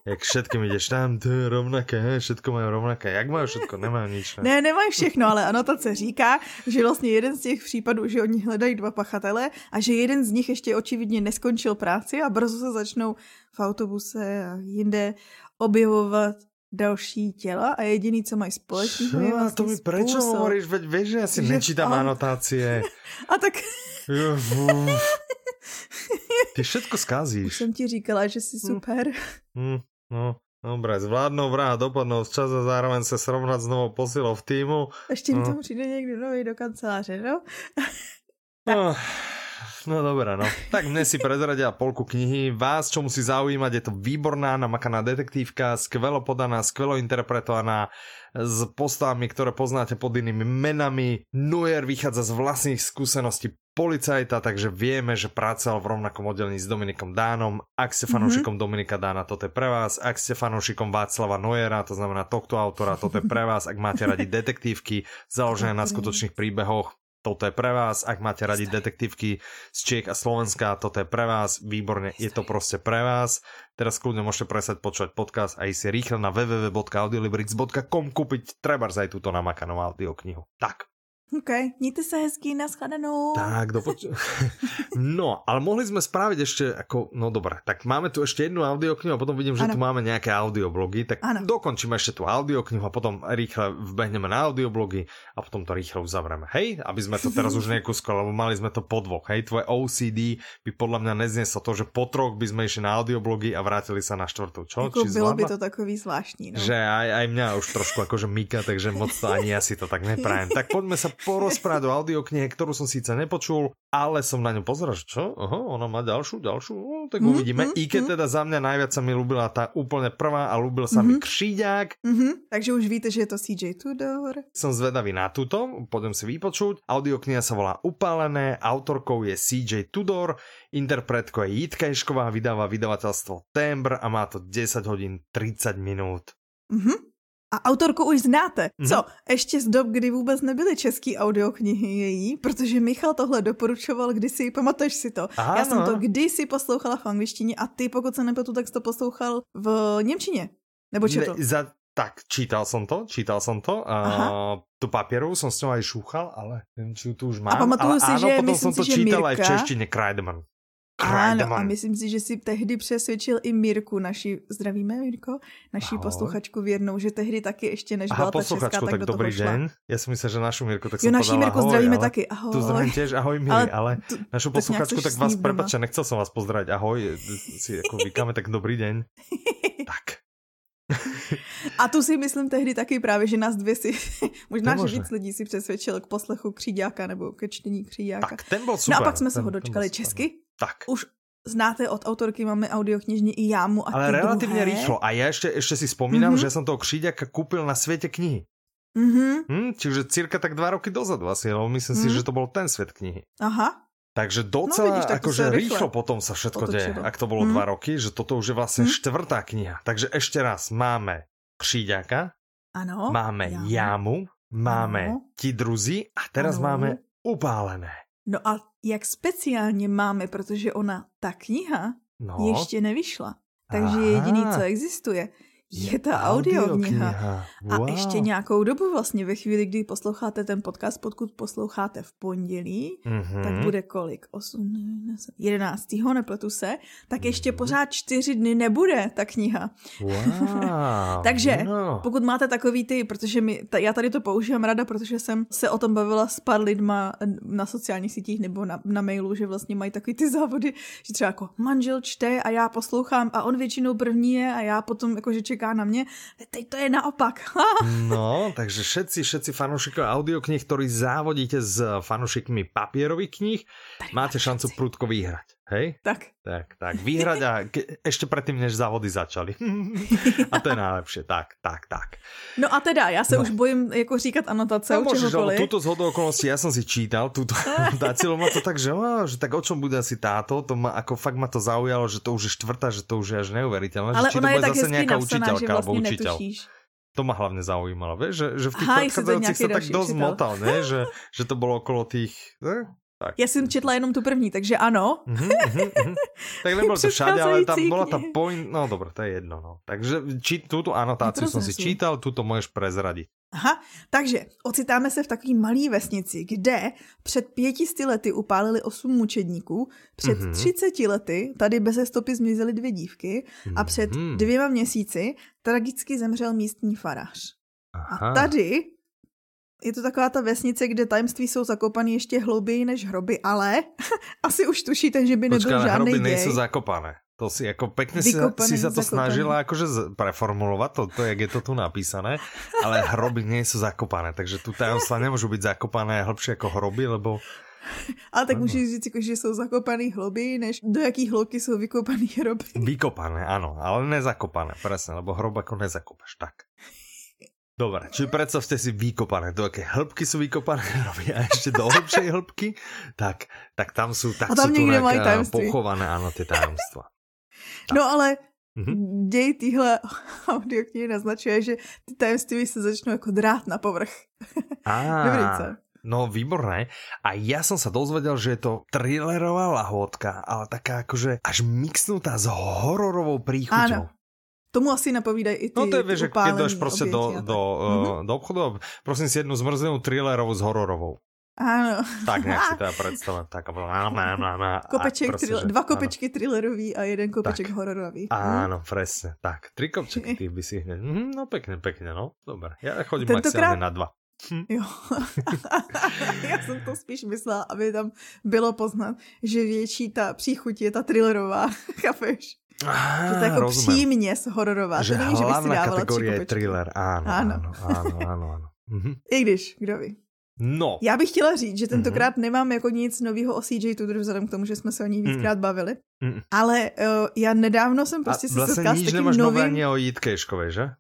Jak všetkým ideš tam, to je rovnaké, všetko majú rovnaké. Jak majú všetko? Nemajú nič. Ne? Ne, nemají všechno, ale anotace říká, že vlastně jeden z těch případů, že oni hledají dva pachatele a že jeden z nich ještě očividně neskončil práci a brzo se začnou v autobuse a jinde objevovat další těla a jediný, co mají společného, je vlastně to mi způsob. hovoríš? Veď vieš, že ja si Že nečítam fakt. anotácie. A tak. Ty všetko už skazíš. jsem ti říkala, že jsi super. Hm, no, dobré, zvládnou vraha dopadnou včas a zároveň se srovnat s novou posilou v týmu. Ještě No. tomu přijde někdo nový do kanceláře, no? No, no dobré, no. Tak mne si prezradia polku knihy. Vás, čo musí zaujímať, je to výborná, namakaná detektívka, skvelo podaná, skvelo interpretovaná, s postavami, ktoré poznáte pod inými menami. Nuer vychádza z vlastných skúseností policajta, takže vieme, že pracoval v rovnakom oddelení s Dominikom Dánom. Ak ste fanúšikom Dominika Dána, toto je pre vás. Ak ste fanúšikom Václava Noera, to znamená tohto autora, toto je pre vás. Ak máte radi detektívky založené na skutočných príbehoch, toto je pre vás. Ak máte radi detektívky z Čech a Slovenska, toto je pre vás. Výborne, je to proste pre vás. Teraz kľudne môžete presať počúvať podcast a ísť si rýchlo na www.audiolibrix.com kúpiť trebárs aj túto namakanú audioknihu. Tak. OK, mějte se hezky, nashledanou. Tak, do poč- No, ale mohli sme spraviť ešte ako, no dobre, tak máme tu ešte jednu audioknihu a potom vidím, že Ano. tu máme nejaké audioblogy, tak Ano. dokončíme ešte tú audioknihu a potom rýchle vbehneme na audioblogy a potom to rýchle uzavrieme. Hej, aby sme to teraz už nekúskali, lebo mali sme to po dvoch, hej, tvoje OCD by podľa mňa neznieslo to, že po troch by sme išli na audioblogy a vrátili sa na štvrtú, čo? Jako Či bylo by to takový zvláštní, no. Že aj, aj mňa už trošku akože myka, takže moc to ani ja si to tak neprajem. Tak poďme sa porozprávať o audioknihe, ktorú som síce nepočul, ale som na ňu pozeral, že čo? Aha, ona má ďalšiu, ďalšiu, no, tak Mhm, uvidíme. mhm, I keď mhm. teda za mňa najviac sa mi ľúbila tá úplne prvá a ľúbil sa mi Mhm. Kříďák. Mhm, takže už víte, že je to CJ Tudor. Som zvedavý na túto, poďme si vypočuť. Audiokniha sa volá Upálené, autorkou je CJ Tudor, interpretkou je Jitka Ješková, vydáva vydavateľstvo Tembr a má to 10 hodín 30 minút. Mhm. A autorku už znáte. Mhm. Co? Ještě z dob, kdy vůbec nebyly české audioknihy její, protože Michal tohle doporučoval kdysi, pamatuješ si to? Já jsem to Áno. kdysi poslouchala v angličtině a ty, pokud se nepletu, tak jsi to poslouchal v Němčině. Nebo četl? Ne, za, tak, čítal som to, čítal som to. A tu papierovú som s ňou aj šúchal, ale neviem, či tu už mám. pamatuju ale si, áno, že potom myslím som to si, čítal aj v Mirka- češtine Kreidemann. Ano, a myslím si, že si tehdy přesvědčil i Mirku, naši, zdravíme Mirko, naši Ahoj. posluchačku věrnou, že tehdy taky ještě než Aha, byla ta česká, tak tak do toho dobrý šla. deň. Ja som myslel, že našu Mirku, tak Jo, som naší povedal Mirku ahoj, zdravíme ale taky, ahoj. Tu zdravím tiež, ahoj Miri, ale, Ale tu- našu posluchačku, tak vás doma. prepačte, nechcel som vás pozdraviť, ahoj, si ako vykáme, tak dobrý deň. tak. A tu si myslím tehdy taky právě, že nás dvě si, možná, že víc lidí si přesvědčil k poslechu Kříďáka nebo ke čtení Kříďáka. Tak, ten bol super. no a pak jsme se ho dočkali super. česky. Tak. Už znáte od autorky, máme audioknižně i jámu a Ale druhé. rýchlo. A ja ešte, ešte si spomínam, Mhm. že som toho Kříďaka kúpil na Svete knihy. Mhm, Hm, čiže cirka tak dva roky dozadu asi, lebo myslím si, Mhm. že to bol ten svet knihy. aha. Takže docela, no, vidíš, tak akože rýchlo potom sa všetko deje, ak to bolo hmm. dva roky, že toto už je vlastne hmm. štvrtá kniha. Takže ešte raz, máme Kříďaka, ano, máme Jámu, Jámu máme ano. Ti druzi a teraz ano. máme Upálené. No a jak speciálně máme, protože ona, ta kniha, no. ještě nevyšla. Takže Aha. jediný, co existuje, je ta audiokniha. Wow. A ještě nějakou dobu vlastně ve chvíli, kdy posloucháte ten podcast, pokud posloucháte v pondělí, mm-hmm. tak bude kolik? 8, 11. nepletu se, tak ještě mm-hmm. pořád čtyři dny nebude ta kniha. Wow. Takže no. pokud máte takový ty, protože my, ta, já tady to používám rada, protože jsem se o tom bavila s pár lidma na sociálních sítích nebo na, na mailu, že vlastně mají takový ty závody, že třeba jako manžel čte a já poslouchám a on většinou první je a já potom jakože čeká na mě. Teď to je naopak. no, takže všetci, všetci fanúšikov audioknih, ktorí závodíte s fanúšikmi papierových kníh, máte šancu prudko vyhrať. Hej? Tak. Tak, tak. Vyhrať a ke, ešte predtým, než závody začali. a to je najlepšie. Tak, tak, tak. No a teda, já se no. už bojím jako říkat anotace no, môžeš, ale túto zhodu okolností, ja som si čítal túto anotáciu, ma to tak, že, že tak o čom bude asi táto, to ma, ako fakt ma to zaujalo, že to už je štvrtá, že to už je až neuveriteľné. Ale že, ona je zase nejaká napsaná, učiteľka vlastne alebo učiteľ. Netušíš. To ma hlavne zaujímalo, vieš, že, že v tých predchádzajúcich sa tak dosť motal, ne? Že, že to bolo okolo tých, ne? Tak. Já jsem četla jenom tu první, takže ano. Mm-hmm, mm-hmm. Tak nebylo to všade, ale tam bola ta point, no dobré, to je jedno. No. Takže či, túto anotáciu jsem si čítal, tuto můžeš prezradit. Aha, takže ocitáme se v takové malé vesnici, kde před pětisty lety upálili osm mučedníků, před mm-hmm. 30 lety tady bez stopy zmizely dvě dívky a před mm-hmm. dvěma měsíci tragicky zemřel místní farář. Aha. A tady je to taková ta vesnice, kde tajemství jsou zakopané ještě hlouběji než hroby, ale asi už tušíte, že by nebyl Počká, žádný hroby děj. nejsou zakopané. To si jako pekne si, si sa to snažila akože preformulovat, to, to, jak je to tu napísané, ale hroby nie sú zakopané, takže tu tajomstva nemôžu byť zakopané hlbšie ako hroby, lebo ale tak můžeš říct, jako, že jsou zakopané hloby, než do jaký hloubky jsou vykopané hroby. Vykopané, ano, ale nezakopané, presne, lebo hrob ako nezakopaš, tak. Dobre, čiže predstavte si vykopané, do aké hĺbky sú vykopané hroby a ešte do hĺbšej hĺbky, tak, tak tam sú, tak a tam sú tu pochované, áno, tie tajemstva. No ale mm-hmm. děj téhle audioknihy naznačuje, že ty tajemství se začnou jako drát na povrch. Co? No výborné. A ja som sa dozvedel, že je to thrillerová lahôdka, ale taká akože až mixnutá s hororovou príchuťou. Áno. Tomu asi napovídají i ty No to je, vieš, keď jdeš prostě do, do, mm-hmm. do obchodu, prosím si jednu zmrzlinu thrillerovou s hororovou. Ano. Tak nějak si teda představit. Tak, Kopeček, prostě, že, dva kopečky ano. thrillerový a jeden kopeček tak. hororový. Ano, přesně. Tak, tři kopečky ty by si hned. Hm, no pěkně, pěkně, no. Dobré. Já chodím Tentokrát... maximálně na dva. Hm. Jo. Já jsem to spíš myslela, aby tam bylo poznat, že větší ta příchuť je ta thrillerová, chápeš? Ah, to jako rozumím. přímě hororová. Že to není, hlavná že kategorie je thriller. Ano, ano, ano, ano, ano. ano. Mhm. I když, kdo ví. No. Já bych chtěla říct, že tentokrát mm-hmm. nemám jako nic nového o CJ Tudor vzhledem k tomu, že jsme se o ní víckrát mm. bavili. Mm. Ale uh, já nedávno jsem prostě A se vlastně setkala s takým nemáš novým... ani o Jitkejškové, že?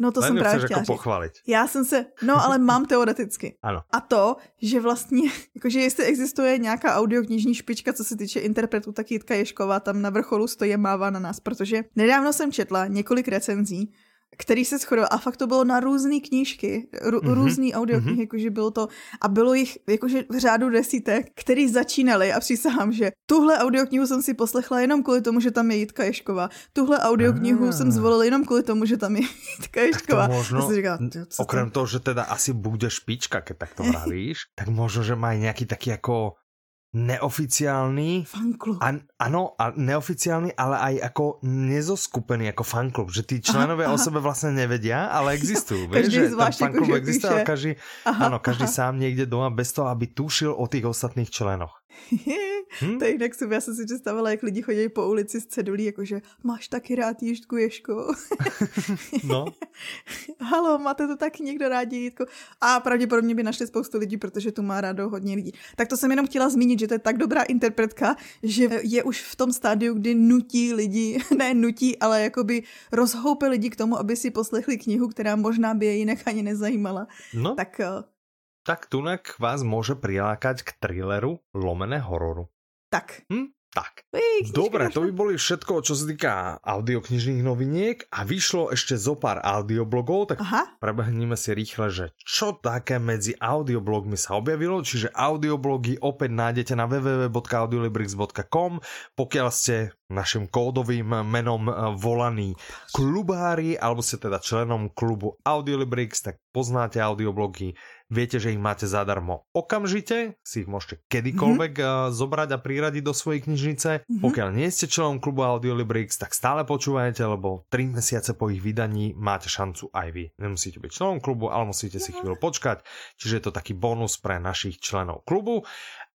No to jsem právě chtěla jako pochválit. Já jsem se, no ale mám teoreticky. ano. A to, že vlastně, jakože jestli existuje nějaká audioknižní špička, co se týče interpretů, tak Jitka Ješková tam na vrcholu stojí mává na nás, protože nedávno jsem četla několik recenzí, který se shodil a fakt to bylo na různé knížky, rů, mm-hmm. různý audioknihy, mm-hmm. jakože bylo to a bylo jich jakože v řádu desítek, který začínali a přísahám, že tuhle audioknihu jsem si poslechla jenom kvůli tomu, že tam je Jitka Ješková. Tuhle audioknihu ah. jsem zvolila jenom kvůli tomu, že tam je Jitka Ješková. Tak to možno, říkala, okrem toho, že teda asi bude špička, keď tak to vravíš, tak možno, že má nějaký taký jako neoficiálny. Fanklub. A, ano, a neoficiálny, ale aj ako nezoskupený ako fanklub, že tí členovia aha, aha. o sebe vlastne nevedia, ale existujú. Vieš, že ten fanklub existuje, ale každý, aha, ano, každý aha. sám niekde doma bez toho, aby tušil o tých ostatných členoch. hm? To je jinak jsem, já jsem si představila, jak lidi chodí po ulici s cedulí, jakože máš taky rád Jižtku Ješko. no. Halo, máte to taky někdo rádi Jitko? A pravděpodobně by našli spoustu lidí, protože tu má rádo hodně lidí. Tak to jsem jenom chtěla zmínit, že to je tak dobrá interpretka, že je už v tom stádiu, kdy nutí lidi, ne nutí, ale jakoby rozhoupe lidi k tomu, aby si poslechli knihu, která možná by je jinak ani nezajímala. No. Tak eh, tak tunak vás môže prilákať k thrilleru lomené hororu. Tak. Hm? Tak. Dobre, to by boli všetko, čo sa týka audioknižných noviniek a vyšlo ešte zo pár audioblogov, tak Aha. prebehneme si rýchle, že čo také medzi audioblogmi sa objavilo, čiže audioblogy opäť nájdete na www.audiolibrix.com, pokiaľ ste našim kódovým menom volaní klubári, alebo ste teda členom klubu Audiolibrix, tak poznáte audioblogy, Viete, že ich máte zadarmo okamžite, si ich môžete kedykoľvek mm-hmm. zobrať a priradiť do svojej knižnice. Mm-hmm. Pokiaľ nie ste členom klubu Audiolibrix, tak stále počúvajte, lebo 3 mesiace po ich vydaní máte šancu aj vy. Nemusíte byť členom klubu, ale musíte si chvíľu počkať, čiže je to taký bonus pre našich členov klubu.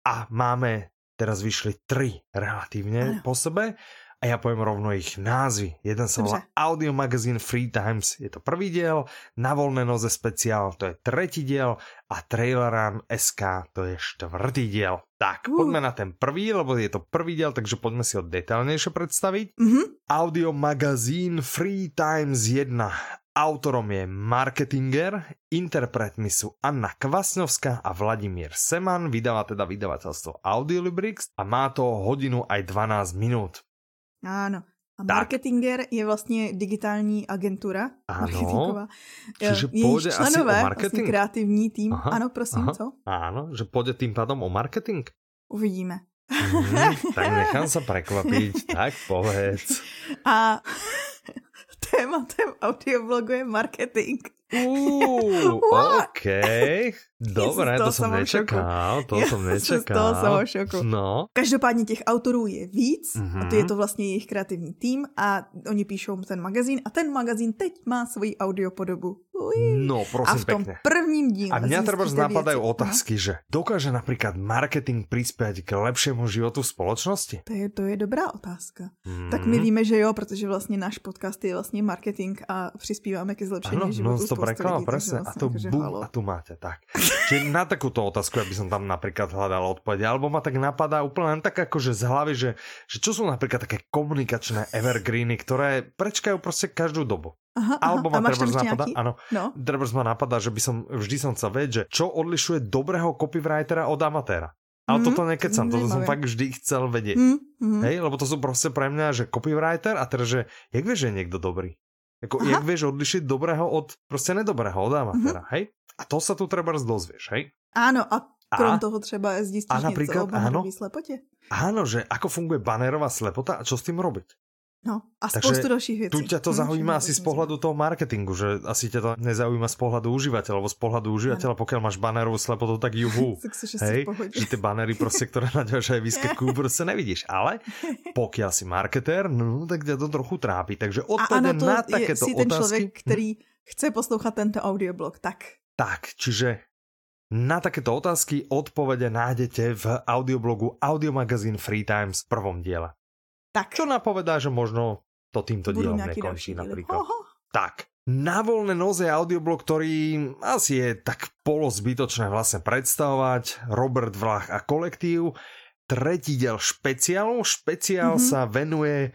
A máme, teraz vyšli tri relatívne po sebe a ja poviem rovno ich názvy. Jeden sa volá Audio Magazine Free Times, je to prvý diel, Na voľné noze speciál, to je tretí diel a Trailer Run SK, to je štvrtý diel. Tak, uh. poďme na ten prvý, lebo je to prvý diel, takže poďme si ho detailnejšie predstaviť. Uh-huh. Audio Magazine Free Times 1. Autorom je marketinger, interpretmi sú Anna Kvasňovská a Vladimír Seman, vydáva teda vydavateľstvo Audiolibrix a má to hodinu aj 12 minút. Áno. A tak. marketinger je vlastně digitální agentura. Ano. Čiže půjde asi o vlastně marketing. Vlastně kreativní tým. Aha, ano, prosím, aha. co? Ano, že půjde tým pádom o marketing. Uvidíme. Mm, tak nechám se prekvapiť. tak povedz. A tématem audioblogu je marketing. Uh, OK. Dobré, to jsem nečekal, to jsem nečekal. Toho jsem šoku. No. Každopádně těch autorů je víc mm-hmm. a to je to vlastně jejich kreativní tým a oni píšou ten magazín a ten magazín teď má svoji audiopodobu. No, prosím a v tom pekne. prvním díle A mňa treba napadajú otázky, že dokáže napríklad marketing prispět k lepšímu životu v spoločnosti? To je, to je dobrá otázka. Mm. Tak my víme, že jo, protože vlastně náš podcast je vlastně marketing a přispíváme ke zlepšení ano, životu no, to prekala, presne. Vlastně, a to bum, a tu máte, tak. Čiže na takúto otázku, aby som tam napríklad hľadal odpovede, alebo ma tak napadá úplne len tak akože z hlavy, že, že čo sú napríklad také komunikačné evergreeny, ktoré prečkajú prostě každú dobu. Aha, Alebo ma Trebers napadá, áno, no. Ma napadá, že by som, vždy som chcel vedieť, že čo odlišuje dobrého copywritera od amatéra. Ale mm, toto nekecam, toto som fakt vždy chcel vedieť. Mm, mm. Hej, lebo to sú prostě pre mňa, že copywriter a teraz, že jak vieš, že je niekto dobrý? Jako, jak vieš odlišiť dobrého od prostě nedobrého, od amatéra, mm. hej? A to sa tu treba dozvieš, hej? Áno, a krom a, toho třeba zjistíš a napríklad, něco o áno, slepotě. Áno, že ako funguje banerová slepota a čo s tým robiť? No a Takže spoustu dalších věcí. Tu ťa to zaujíma asi z pohľadu toho marketingu, že asi ťa to nezaujíma z pohľadu užívateľa, lebo z pohľadu užívateľa, pokiaľ máš banerovú slepotu, tak juhu. Hej, že ty banery prostě, ktoré na ďalšej vyskakujú, prostě nevidíš. Ale pokiaľ si marketér, no tak ťa to trochu trápí. Takže odpovede na takéto si ten otázky... člověk, který chce poslouchat tento audioblog, tak. Tak, čiže na takéto otázky odpovede nájdete v audioblogu Audiomagazín Free Times v prvom diele. Tak. Čo napovedá, že možno to týmto dielom nekončí napríklad. Oho. Tak. Na voľné noze audioblog, ktorý asi je tak polozbytočné vlastne predstavovať. Robert Vlach a kolektív. Tretí diel špeciálu. Špeciál mm-hmm. sa venuje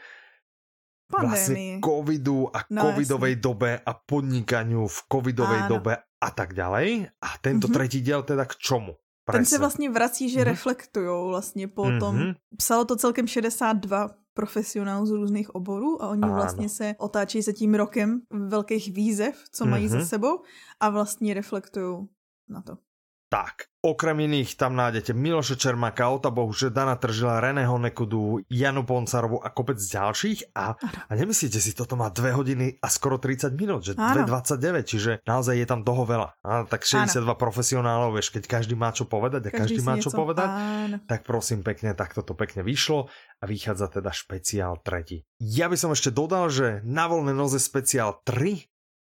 Pandémii. vlastne covidu a no, covidovej jasne. dobe a podnikaniu v covidovej Áno. dobe a tak ďalej. A tento mm-hmm. tretí diel teda k čomu? Presne. Ten se vlastně vrací, že mm-hmm. reflektujou vlastně po mm-hmm. tom. Psalo to celkem 62 profesionálů z různých oborů a oni ano. vlastně se otáčí se tím rokem velkých výzev, co mm-hmm. mají za mhm. sebou a vlastně reflektují na to. Tak, okrem iných tam nájdete Miloše Čermáka, Ota Bohuže, Dana Tržila, Reného Nekudu, Janu Poncarovu a kopec ďalších. A, a nemyslíte si, toto má 2 hodiny a skoro 30 minút, že 2.29, čiže naozaj je tam toho veľa. A, tak 62 ano. profesionálov, vieš, keď každý má čo povedať a každý, každý má čo povedať, áno. tak prosím pekne, tak toto pekne vyšlo a vychádza teda špeciál tretí. Ja by som ešte dodal, že na voľné noze speciál 3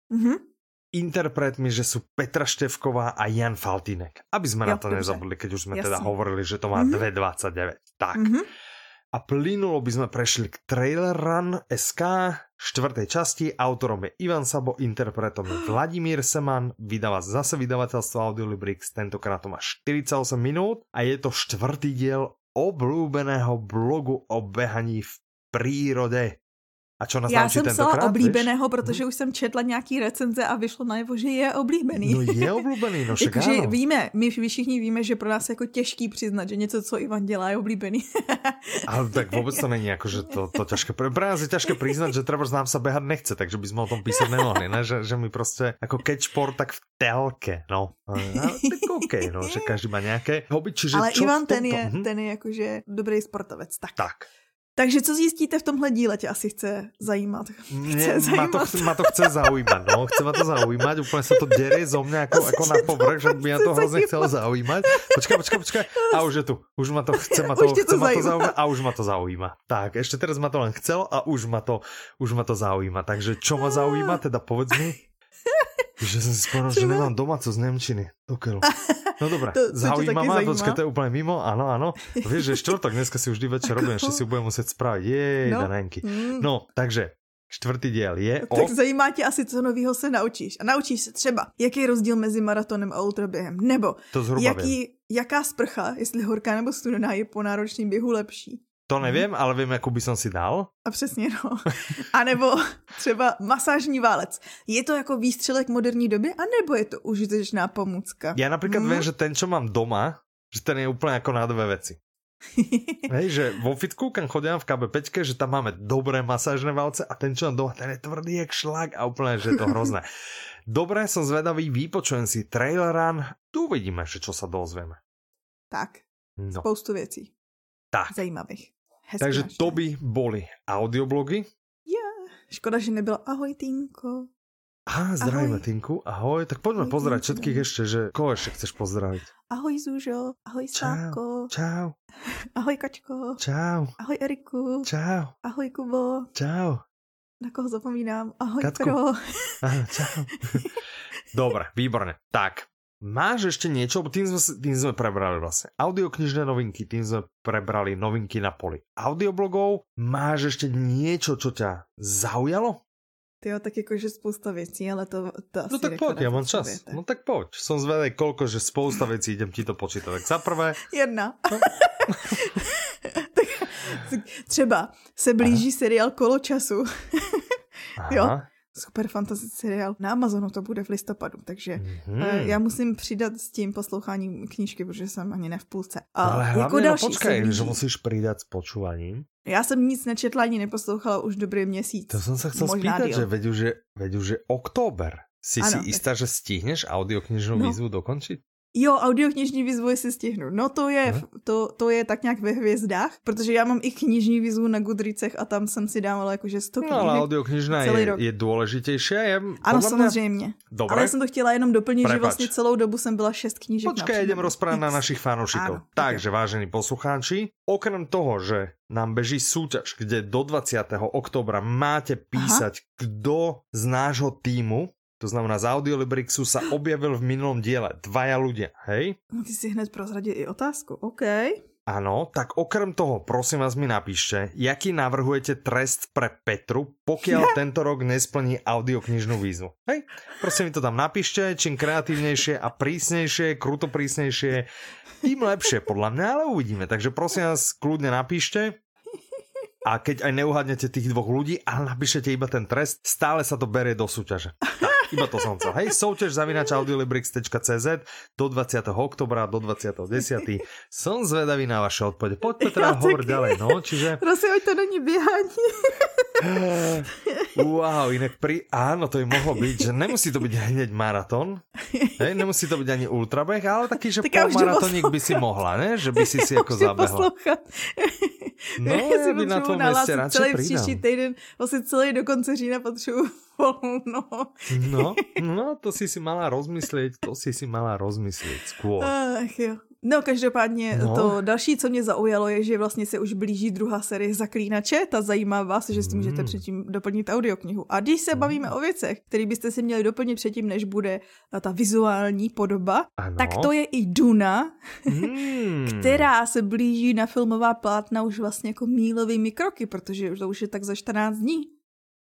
Mm -hmm interpretmi, že sú Petra Števková a Jan Faltinek. Aby sme jo, na to dobře. nezabudli, keď už sme Jasný. teda hovorili, že to má mm -hmm. 2,29. Tak. Mm -hmm. A plynulo by sme prešli k Trailer Run SK štvrtej časti. Autorom je Ivan Sabo, interpretom je Vladimír Seman, vydáva zase vydavateľstvo Audiolibrix, tentokrát to má 48 minút a je to štvrtý diel obľúbeného blogu o behaní v prírode. A čo nás Já jsem psala oblíbeného, víš? protože už jsem četla nějaký recenze a vyšlo najevo, že je oblíbený. No je oblíbený, no však jako, víme, my všichni víme, že pro nás je jako těžký přiznat, že něco, co Ivan dělá, je oblíbený. Ale tak vůbec to není jako, že to, to těžké, pro nás je těžké přiznat, že třeba nám se běhat nechce, takže bychom o tom písat nemohli, ne? Že, že my prostě jako catch sport tak v telke, no. no tak OK, no, že každý má nějaké hobby, čiže Ale Ivan ten je, hm? ten je jakože dobrý sportovec, tak. Tak, takže co zjistíte v tomhle díle, tě asi chce zajímat. Chce zajímat. Má, to, má to chce zaujímat, no. Chce ma to zaujímat, úplně se to děrí zo mě jako, jako na povrch, že by mě to hrozně chcelo zaujímat. Počkej, počkej, počkej. A už je tu. Už ma to chce, ma to, chce to ma to zaujímat a už ma to zaujíma. Tak, ještě teraz ma to len chcelo a už ma to, už ma to zaujíma. Takže čo ma zaujíma, teda povedz mi. Že jsem si spomněl, že nemám doma co z Nemčiny. Dokeľu. No dobré, to, zaujíma ma, počkej, to je úplně mimo, ano, ano. Víš, že čtvrtok, dneska si už vždy večer robím, ještě si budeme muset spravit, jej, no. danenky. Mm. No, takže Čtvrtý díl je o... Tak zajímá tě asi, co nového se naučíš. A naučíš se třeba, jaký je rozdíl mezi maratonem a ultraběhem. Nebo to jaký, jaká sprcha, jestli horká nebo studená, je po náročném běhu lepší. To mhm. nevím, ale vím, jakou by som si dal. A přesně, no. A nebo třeba masážní válec. Je to jako výstřelek moderní doby, anebo je to užitečná pomůcka? Já například hmm. vím, že ten, čo mám doma, že ten je úplně jako na dvě věci. Hej, že vo fitku, kam chodím v KB5, že tam máme dobré masážné válce a ten, čo mám doma, ten je tvrdý jak šlak a úplně, že je to hrozné. Dobré, som zvedavý, vypočujem si trailer run, tu uvidíme, že čo sa dozvieme. Tak, no. spoustu věcí. Tak. Zajímavých. Hezky Takže našli. to by boli audioblogy. Ja, škoda, že nebylo ahoj Tinko. Aha, zdravíme ahoj. Tinku, ahoj. Tak poďme ahoj, pozdraviť všetkých ešte, že koho ešte chceš pozdraviť? Ahoj Zúžo, ahoj Slávko. Čau. Ahoj Kačko. Čau. Ahoj Eriku. Čau. Ahoj Kubo. Čau. Na koho zapomínám? Ahoj Katku. Pro. Aha, čau. Dobre, výborne. Tak, Máš ešte niečo, tým sme, tým sme prebrali vlastne audioknižné novinky, tým sme prebrali novinky na poli audioblogov. Máš ešte niečo, čo ťa zaujalo? Ty jo, tak jakože spousta věcí, ale to, to No tak pojď, já mám čas. No tak pojď. Jsem zvedej, kolko, že spousta věcí idem ti to počítat. Tak za prvé... Jedna. No. tak, třeba se blíží Aha. seriál Kolo času. Jo, super fantasy seriál. Na Amazonu to bude v listopadu, takže mm-hmm. já musím přidat s tím posloucháním knížky, protože jsem ani ne v půlce. A Ale hlavně, jako další no počkej, že musíš přidat s počúvaním. Já jsem nic nečetla ani neposlouchala už dobrý měsíc. To jsem se chcel spýtať, že veď už je, veď už je október. Si ano, si jistá, že stihneš audioknižnou no. výzvu dokončit? Jo, audioknižní výzvu si stihnu. No to je, hmm. to, to je tak nějak ve hvězdách, protože já mám i knižní výzvu na Goodreadsech a tam jsem si dávala jakože 100 knížek. No ale audioknižná je, rok. je důležitější. Je, ano, samozřejmě. Dobré. Ale já jsem to chtěla jenom doplnit, Prepač. že vlastně celou dobu jsem byla šest knížek. Počkej, idem rozprávať na našich fanoušikov. Takže, okay. vážení poslucháči, okrem toho, že nám beží súťaž, kde do 20. oktobra máte písať, Aha. kdo z nášho týmu to znamená, z Audiolibrixu sa objavil v minulom diele dvaja ľudia, hej? Ty si hned prozradil i otázku, OK. Áno, tak okrem toho, prosím vás mi napíšte, jaký navrhujete trest pre Petru, pokiaľ tento rok nesplní audioknižnú výzvu. Hej, prosím mi to tam napíšte, čím kreatívnejšie a prísnejšie, kruto prísnejšie, tým lepšie podľa mňa, ale uvidíme. Takže prosím vás, kľudne napíšte, a keď aj neuhadnete tých dvoch ľudí, ale napíšete iba ten trest, stále sa to berie do súťaže. Iba to som chcel. Hej, souťaž zavinač audiolibrix.cz do 20. oktobra, do 20. 10. Som zvedavý na vaše odpovede. Poďme teda ja hovor ďalej, no, čiže... Prosím, ať to není běhání. wow, inak pri... Áno, to by mohlo byť, že nemusí to byť hneď maratón, hej, nemusí to byť ani ultrabeh, ale taký, že tak polmaratónik by si mohla, ne? Že by si si jako zabehla. No, já, já by na tom městě radši celý příští týden, vlastně celý do konce října potřebuji volno. No, no, to si si mala rozmyslet, to si si mala rozmyslet skôr. Ach jo. No, každopádně no. to další, co mě zaujalo, je, že vlastně se už blíží druhá série Zaklínače. Ta zajímá vás, že si mm. můžete předtím doplnit audioknihu. A když se bavíme o věcech, které byste si měli doplnit předtím, než bude ta vizuální podoba, ano. tak to je i Duna, mm. která se blíží na filmová plátna už vlastně jako mílovými kroky, protože to už je tak za 14 dní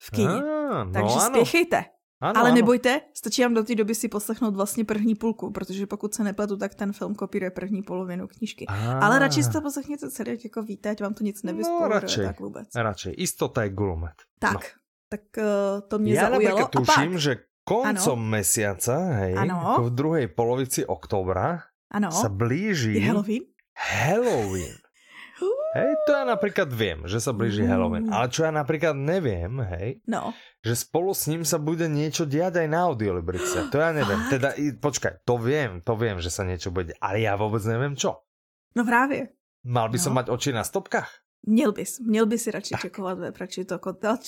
v kyně. Ah, no Takže ano. spěchejte. Ano, Ale ano. nebojte, stačí vám do té doby si poslechnout vlastně první půlku, protože pokud se nepletu, tak ten film kopíruje první polovinu knížky. A. Ale radši si to poslechněte celý, jako víte, ať vám to nic nevyspoveduje, no, radšej, tak vůbec. Radšej, istota je gulomet. Tak, no. tak uh, to mě ja zaujalo. Ja tuším, pak... že koncom ano. mesiaca, hej, ano. v druhej polovici oktobra ano. sa blíži je Halloween. Halloween. Hej, to ja napríklad viem, že sa blíži mm. Halloween. Ale čo ja napríklad neviem, hej, no. že spolu s ním sa bude niečo diať aj na audiolibrice. To ja neviem. Fakt? Teda, počkaj, to viem, to viem, že sa niečo bude ale ja vôbec neviem čo. No právě. Mal by no. som mať oči na stopkách? Měl bys, měl by si radši tak. čekovat radši to,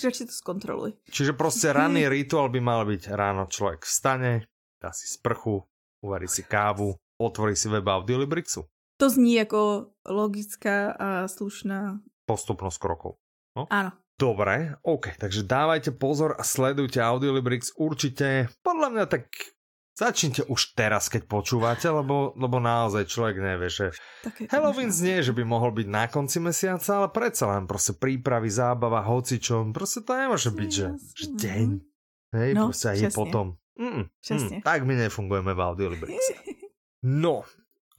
radši to zkontroluj. Čiže prostě ranný rituál by mal byť ráno člověk vstane, dá si sprchu, uvarí si kávu, otvorí si web Audiolibrixu. To zní jako logická a slušná postupnost krokov. No? Áno. Dobre, OK, takže dávajte pozor a sledujte Audiolibrix určite. Podľa mňa tak začnite už teraz, keď počúvate, lebo, lebo naozaj človek nevie, že Halloween znie, že by mohol byť na konci mesiaca, ale predsa len proste prípravy, zábava, hocičom, proste to nemôže byť, že, že deň. Hej, no, proste aj je potom. Mm, mm, tak my nefungujeme v Audiolibrixe. No,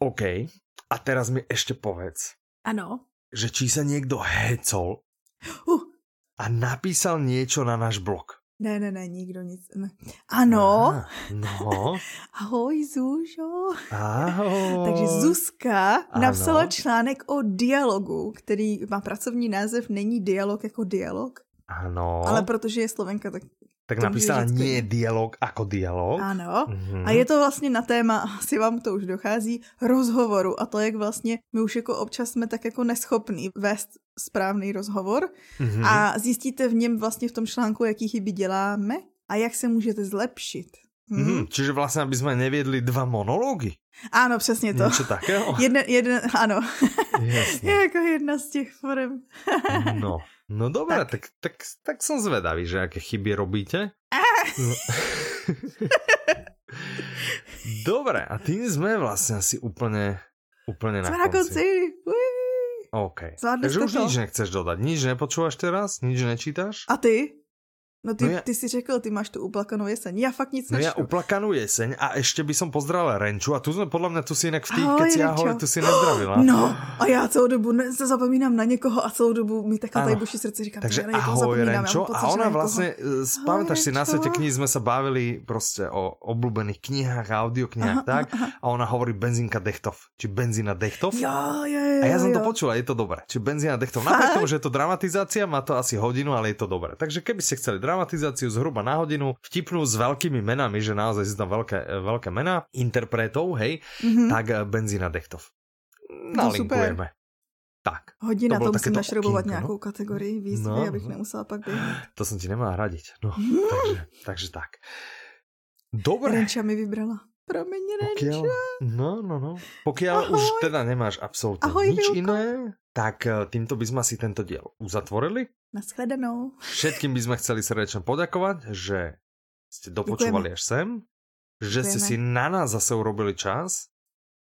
OK. A teraz mi ešte povedz. Ano. Že či sa niekto hecol uh. a napísal niečo na náš blog. Ne, ne, ne, nikdo nic. Ne. Ano. Aha, no. Ahoj, Zúžo. Ahoj. Takže Zuzka ano. napsala článek o dialogu, který má pracovní název Není dialog jako dialog. Ano. Ale protože je Slovenka, tak tak napísala nie dialog ako dialog. Ano. Mm-hmm. A je to vlastně na téma, asi vám to už dochází, rozhovoru a to, jak vlastně my už jako občas jsme tak jako neschopní vést správný rozhovor mm-hmm. a zjistíte v něm vlastně v tom článku, jaký chyby děláme a jak se můžete zlepšit. Hmm. Mm, čiže vlastně, aby jsme nevědli dva monology. Ano, přesně to. Něco takého? Jeden, jeden, ano. Jasně. je jako jedna z těch forem. no. No dobré, tak. Tak, tak, tak som zvedavý, že aké chyby robíte. No. Dobre, a tým sme vlastne asi úplne, úplne na, na konci. konci. OK. Zvládli Takže už to? nič nechceš dodať. Nič nepočúvaš teraz? Nič nečítaš? A ty? No ty, no ja... ty si řekl, ty máš tu uplakanou jeseň. Ja fakt nic No ja uplakanú jeseň a ešte by som pozdravil Renču a tu sme podľa mňa, tu si inak v tých, ahoj, keď si ahoj, tu si nezdravila. No a já celou dobu ne, se zapomínám na někoho a celou dobu mi taká tady buší srdce říkám, Takže že na ahoj Renčo pocit, a ona vlastne, e, pamätáš si, na svete kníh sme sa bavili proste o obľúbených knihách, audioknihách, tak? Aha. A ona hovorí benzínka Dechtov, či benzína Dechtov. Ja, ja, ja, a ja som to počula, je to dobré. Či benzína Dechtov. Napriek tomu, že je to dramatizácia, má to asi hodinu, ale je to dobré. Takže keby ste chceli dramatizáciu zhruba na hodinu, vtipnú s veľkými menami, že naozaj sú tam veľké, veľké mená interpretov, hej, mm-hmm. tak eh, Benzína Dechtov. Nalinkujeme. Tak. Hodina, to, to musím našroubovat no? nějakou kategorii výzvy, no, abych no. nemusela pak běhat. To jsem ti nemá radiť. No, mm. takže, takže tak. Dobre. Renča mi vybrala. Promiň, no, no, no. Pokiaľ Ahoj. už teda nemáš absolútne Ahoj, nič Vilko. iné, tak eh, týmto by sme si tento diel uzatvorili. Naschledanou. Všetkým by sme chceli srdečne poďakovať, že ste dopočúvali až sem, že Ďakujeme. ste si na nás zase urobili čas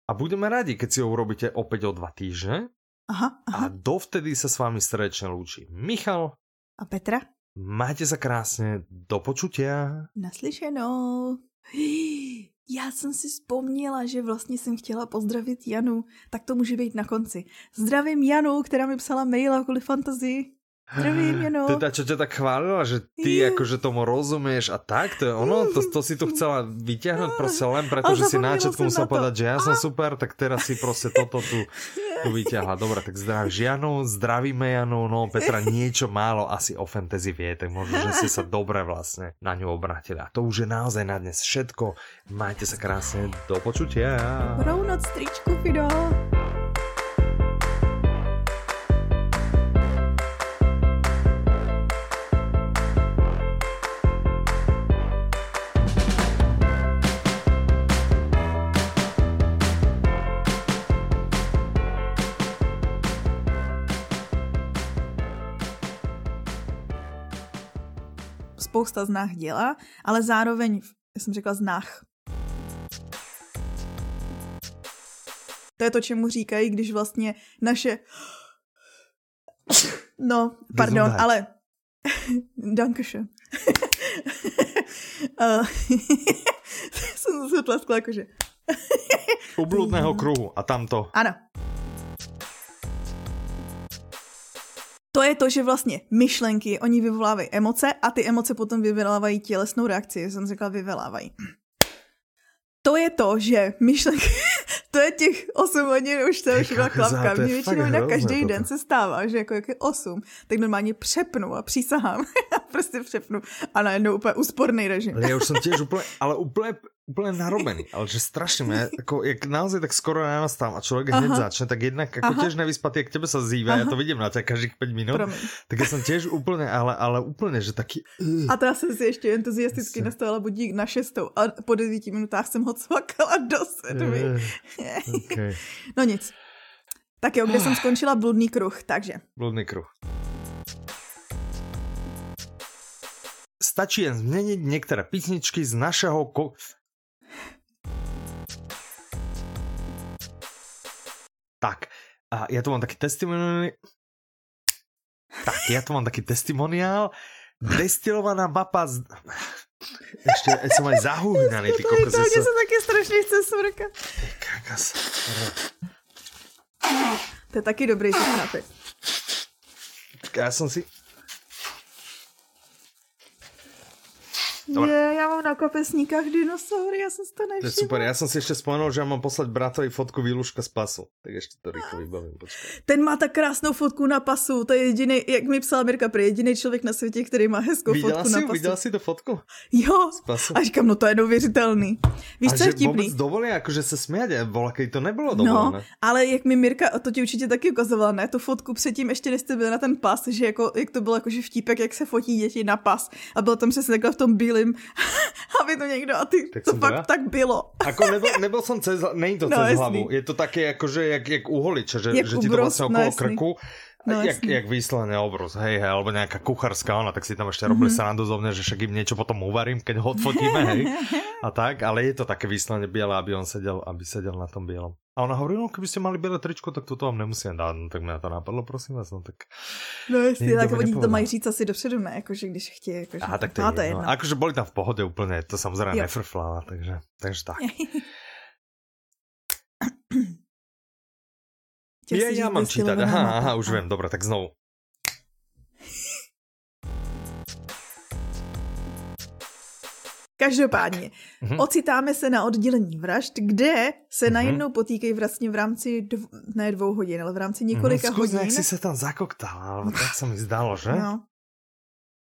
a budeme radi, keď si ho urobíte opäť o dva týždne. Aha, aha. A dovtedy sa s vami srdečne lúči Michal a Petra. Majte sa krásne, do počutia. Naslyšenou. Já jsem si vzpomněla, že vlastně jsem chtěla pozdravit Janu, tak to může být na konci. Zdravím Janu, která mi psala maila kvůli fantazii. Zdravím, Jano. Teda, čo ťa tak chválila, že ty yeah. akože tomu rozumieš a tak, to je ono? To, to si tu chcela vyťahnuť proste len preto, že si na začiatku musel povedať, že ja som super, tak teraz si proste toto tu, tu vyťahla. Dobre, tak zdravíš Janu, zdravíme Janu, no Petra niečo málo asi o fantasy vie, tak možno, že ste sa dobre vlastne na ňu obratili. A to už je naozaj na dnes všetko. Majte sa krásne, do počutia. Dobrou noc, tričku, Fido. Spousta znách děla, ale zároveň, já jsem řekla znách. To je to, čemu říkají, když vlastně naše... No, pardon, ale... Dankeschön. Uh, jsem zase tlaskla jakože... U bludného kruhu a tamto. Ano. Je to, že vlastně myšlenky, oni vyvolávají emoce a ty emoce potom vyvolávají tělesnou reakci. Jsem řekla vyvolávají. To je to, že myšlenky, to je těch 8 hodin, už to už byla klapka. Mně většinou na každý den se stává, že jako jak je 8, tak normálně přepnu a přísahám. prostě přepnu a najednou úplně úsporný režim. Ale já už jsem těž úplně, ale úplně úplně narobený, ale že strašně mě, jako, jak naozaj tak skoro a člověk hned začne, tak jednak jako Aha. tiež nevyspatý, jak tebe sa zýva, ja to vidím na tě každých 5 minut, Promiň. tak já jsem těž úplně, ale, ale úplně, že taky... Uh. A to já jsem si ještě entuziasticky nastavila budík na šestou a po 9 minutách jsem ho cvakala do sedmi. Uh, okay. no nic. Tak jo, kde jsem skončila bludný kruh, takže. Bludný kruh. Stačí jen změnit některé písničky z našeho ko a ja tu mám taký testimoniál. Tak, ja tu mám taký testimoniál. Destilovaná mapa z... Ešte som aj zahúhnaný, ty kokos. To, sa... sa také strašne chce smrkať. Kakas. To je taky dobrý nápad. Ja som si... Dobre. Je, já mám na kapesníkách dinosaury, já jsem to nevšimla. To je super, já jsem si ještě vzpomenul, že mám poslat bratovi fotku výluška z pasu. Tak ještě to rychle vybavím, počkej. Ten má tak krásnou fotku na pasu, to je jediný, jak mi psal Mirka, prý jediný člověk na světě, který má hezkou viděla fotku jsi, na pasu. Viděla jsi to fotku? Jo, a říkám, no to je neuvěřitelný. Víš, a co je vtipný? dovolí jakože se smět, vola, to nebylo dovolené. No, ale jak mi Mirka, to ti určitě taky ukazovala, ne, tu fotku předtím, ještě než jste byli na ten pas, že jako, jak to bylo jakože vtípek, jak se fotí děti na pas. A bylo tam přesně takhle v tom bílém aby to někdo, a ty, tak to fakt já? tak bylo. Ako nebyl, nebyl jsem cez, není to no, cez hlavu, je to také jakože jak, jak uholiče, že, že ti to vlastně okolo krku, No, jak, jak výslené obroz, hej, hej, alebo nejaká kucharská ona, tak si tam ešte robili mm-hmm. srandu zo mňa, že však im niečo potom uvarím, keď ho odfotíme, hej, a tak, ale je to také výslane biele, aby on sedel, aby sedel na tom bielom. A ona hovorí, no keby ste mali biele tričko, tak toto vám nemusím dát, no tak mi to napadlo, prosím vás, no tak... No jestli, tak oni to mají říct asi dopředu, ne, jakože když chtějí, jakože... Aha, tak to, je, no. Akože boli tam v pohode úplně, to samozřejmě nefrflala, takže, takže tak. Ja, ja mám čítať. Aha, aha, už viem, dobre, tak znovu. Každopádně, mm-hmm. ocitáme se na oddělení vražd, kde se mm-hmm. najednou potýkají vlastně v rámci dv, ne dvou hodin, ale v rámci několika mm-hmm, Zkus, hodin. jak si se tam zakoktal, ale tak se mi zdalo, že? No.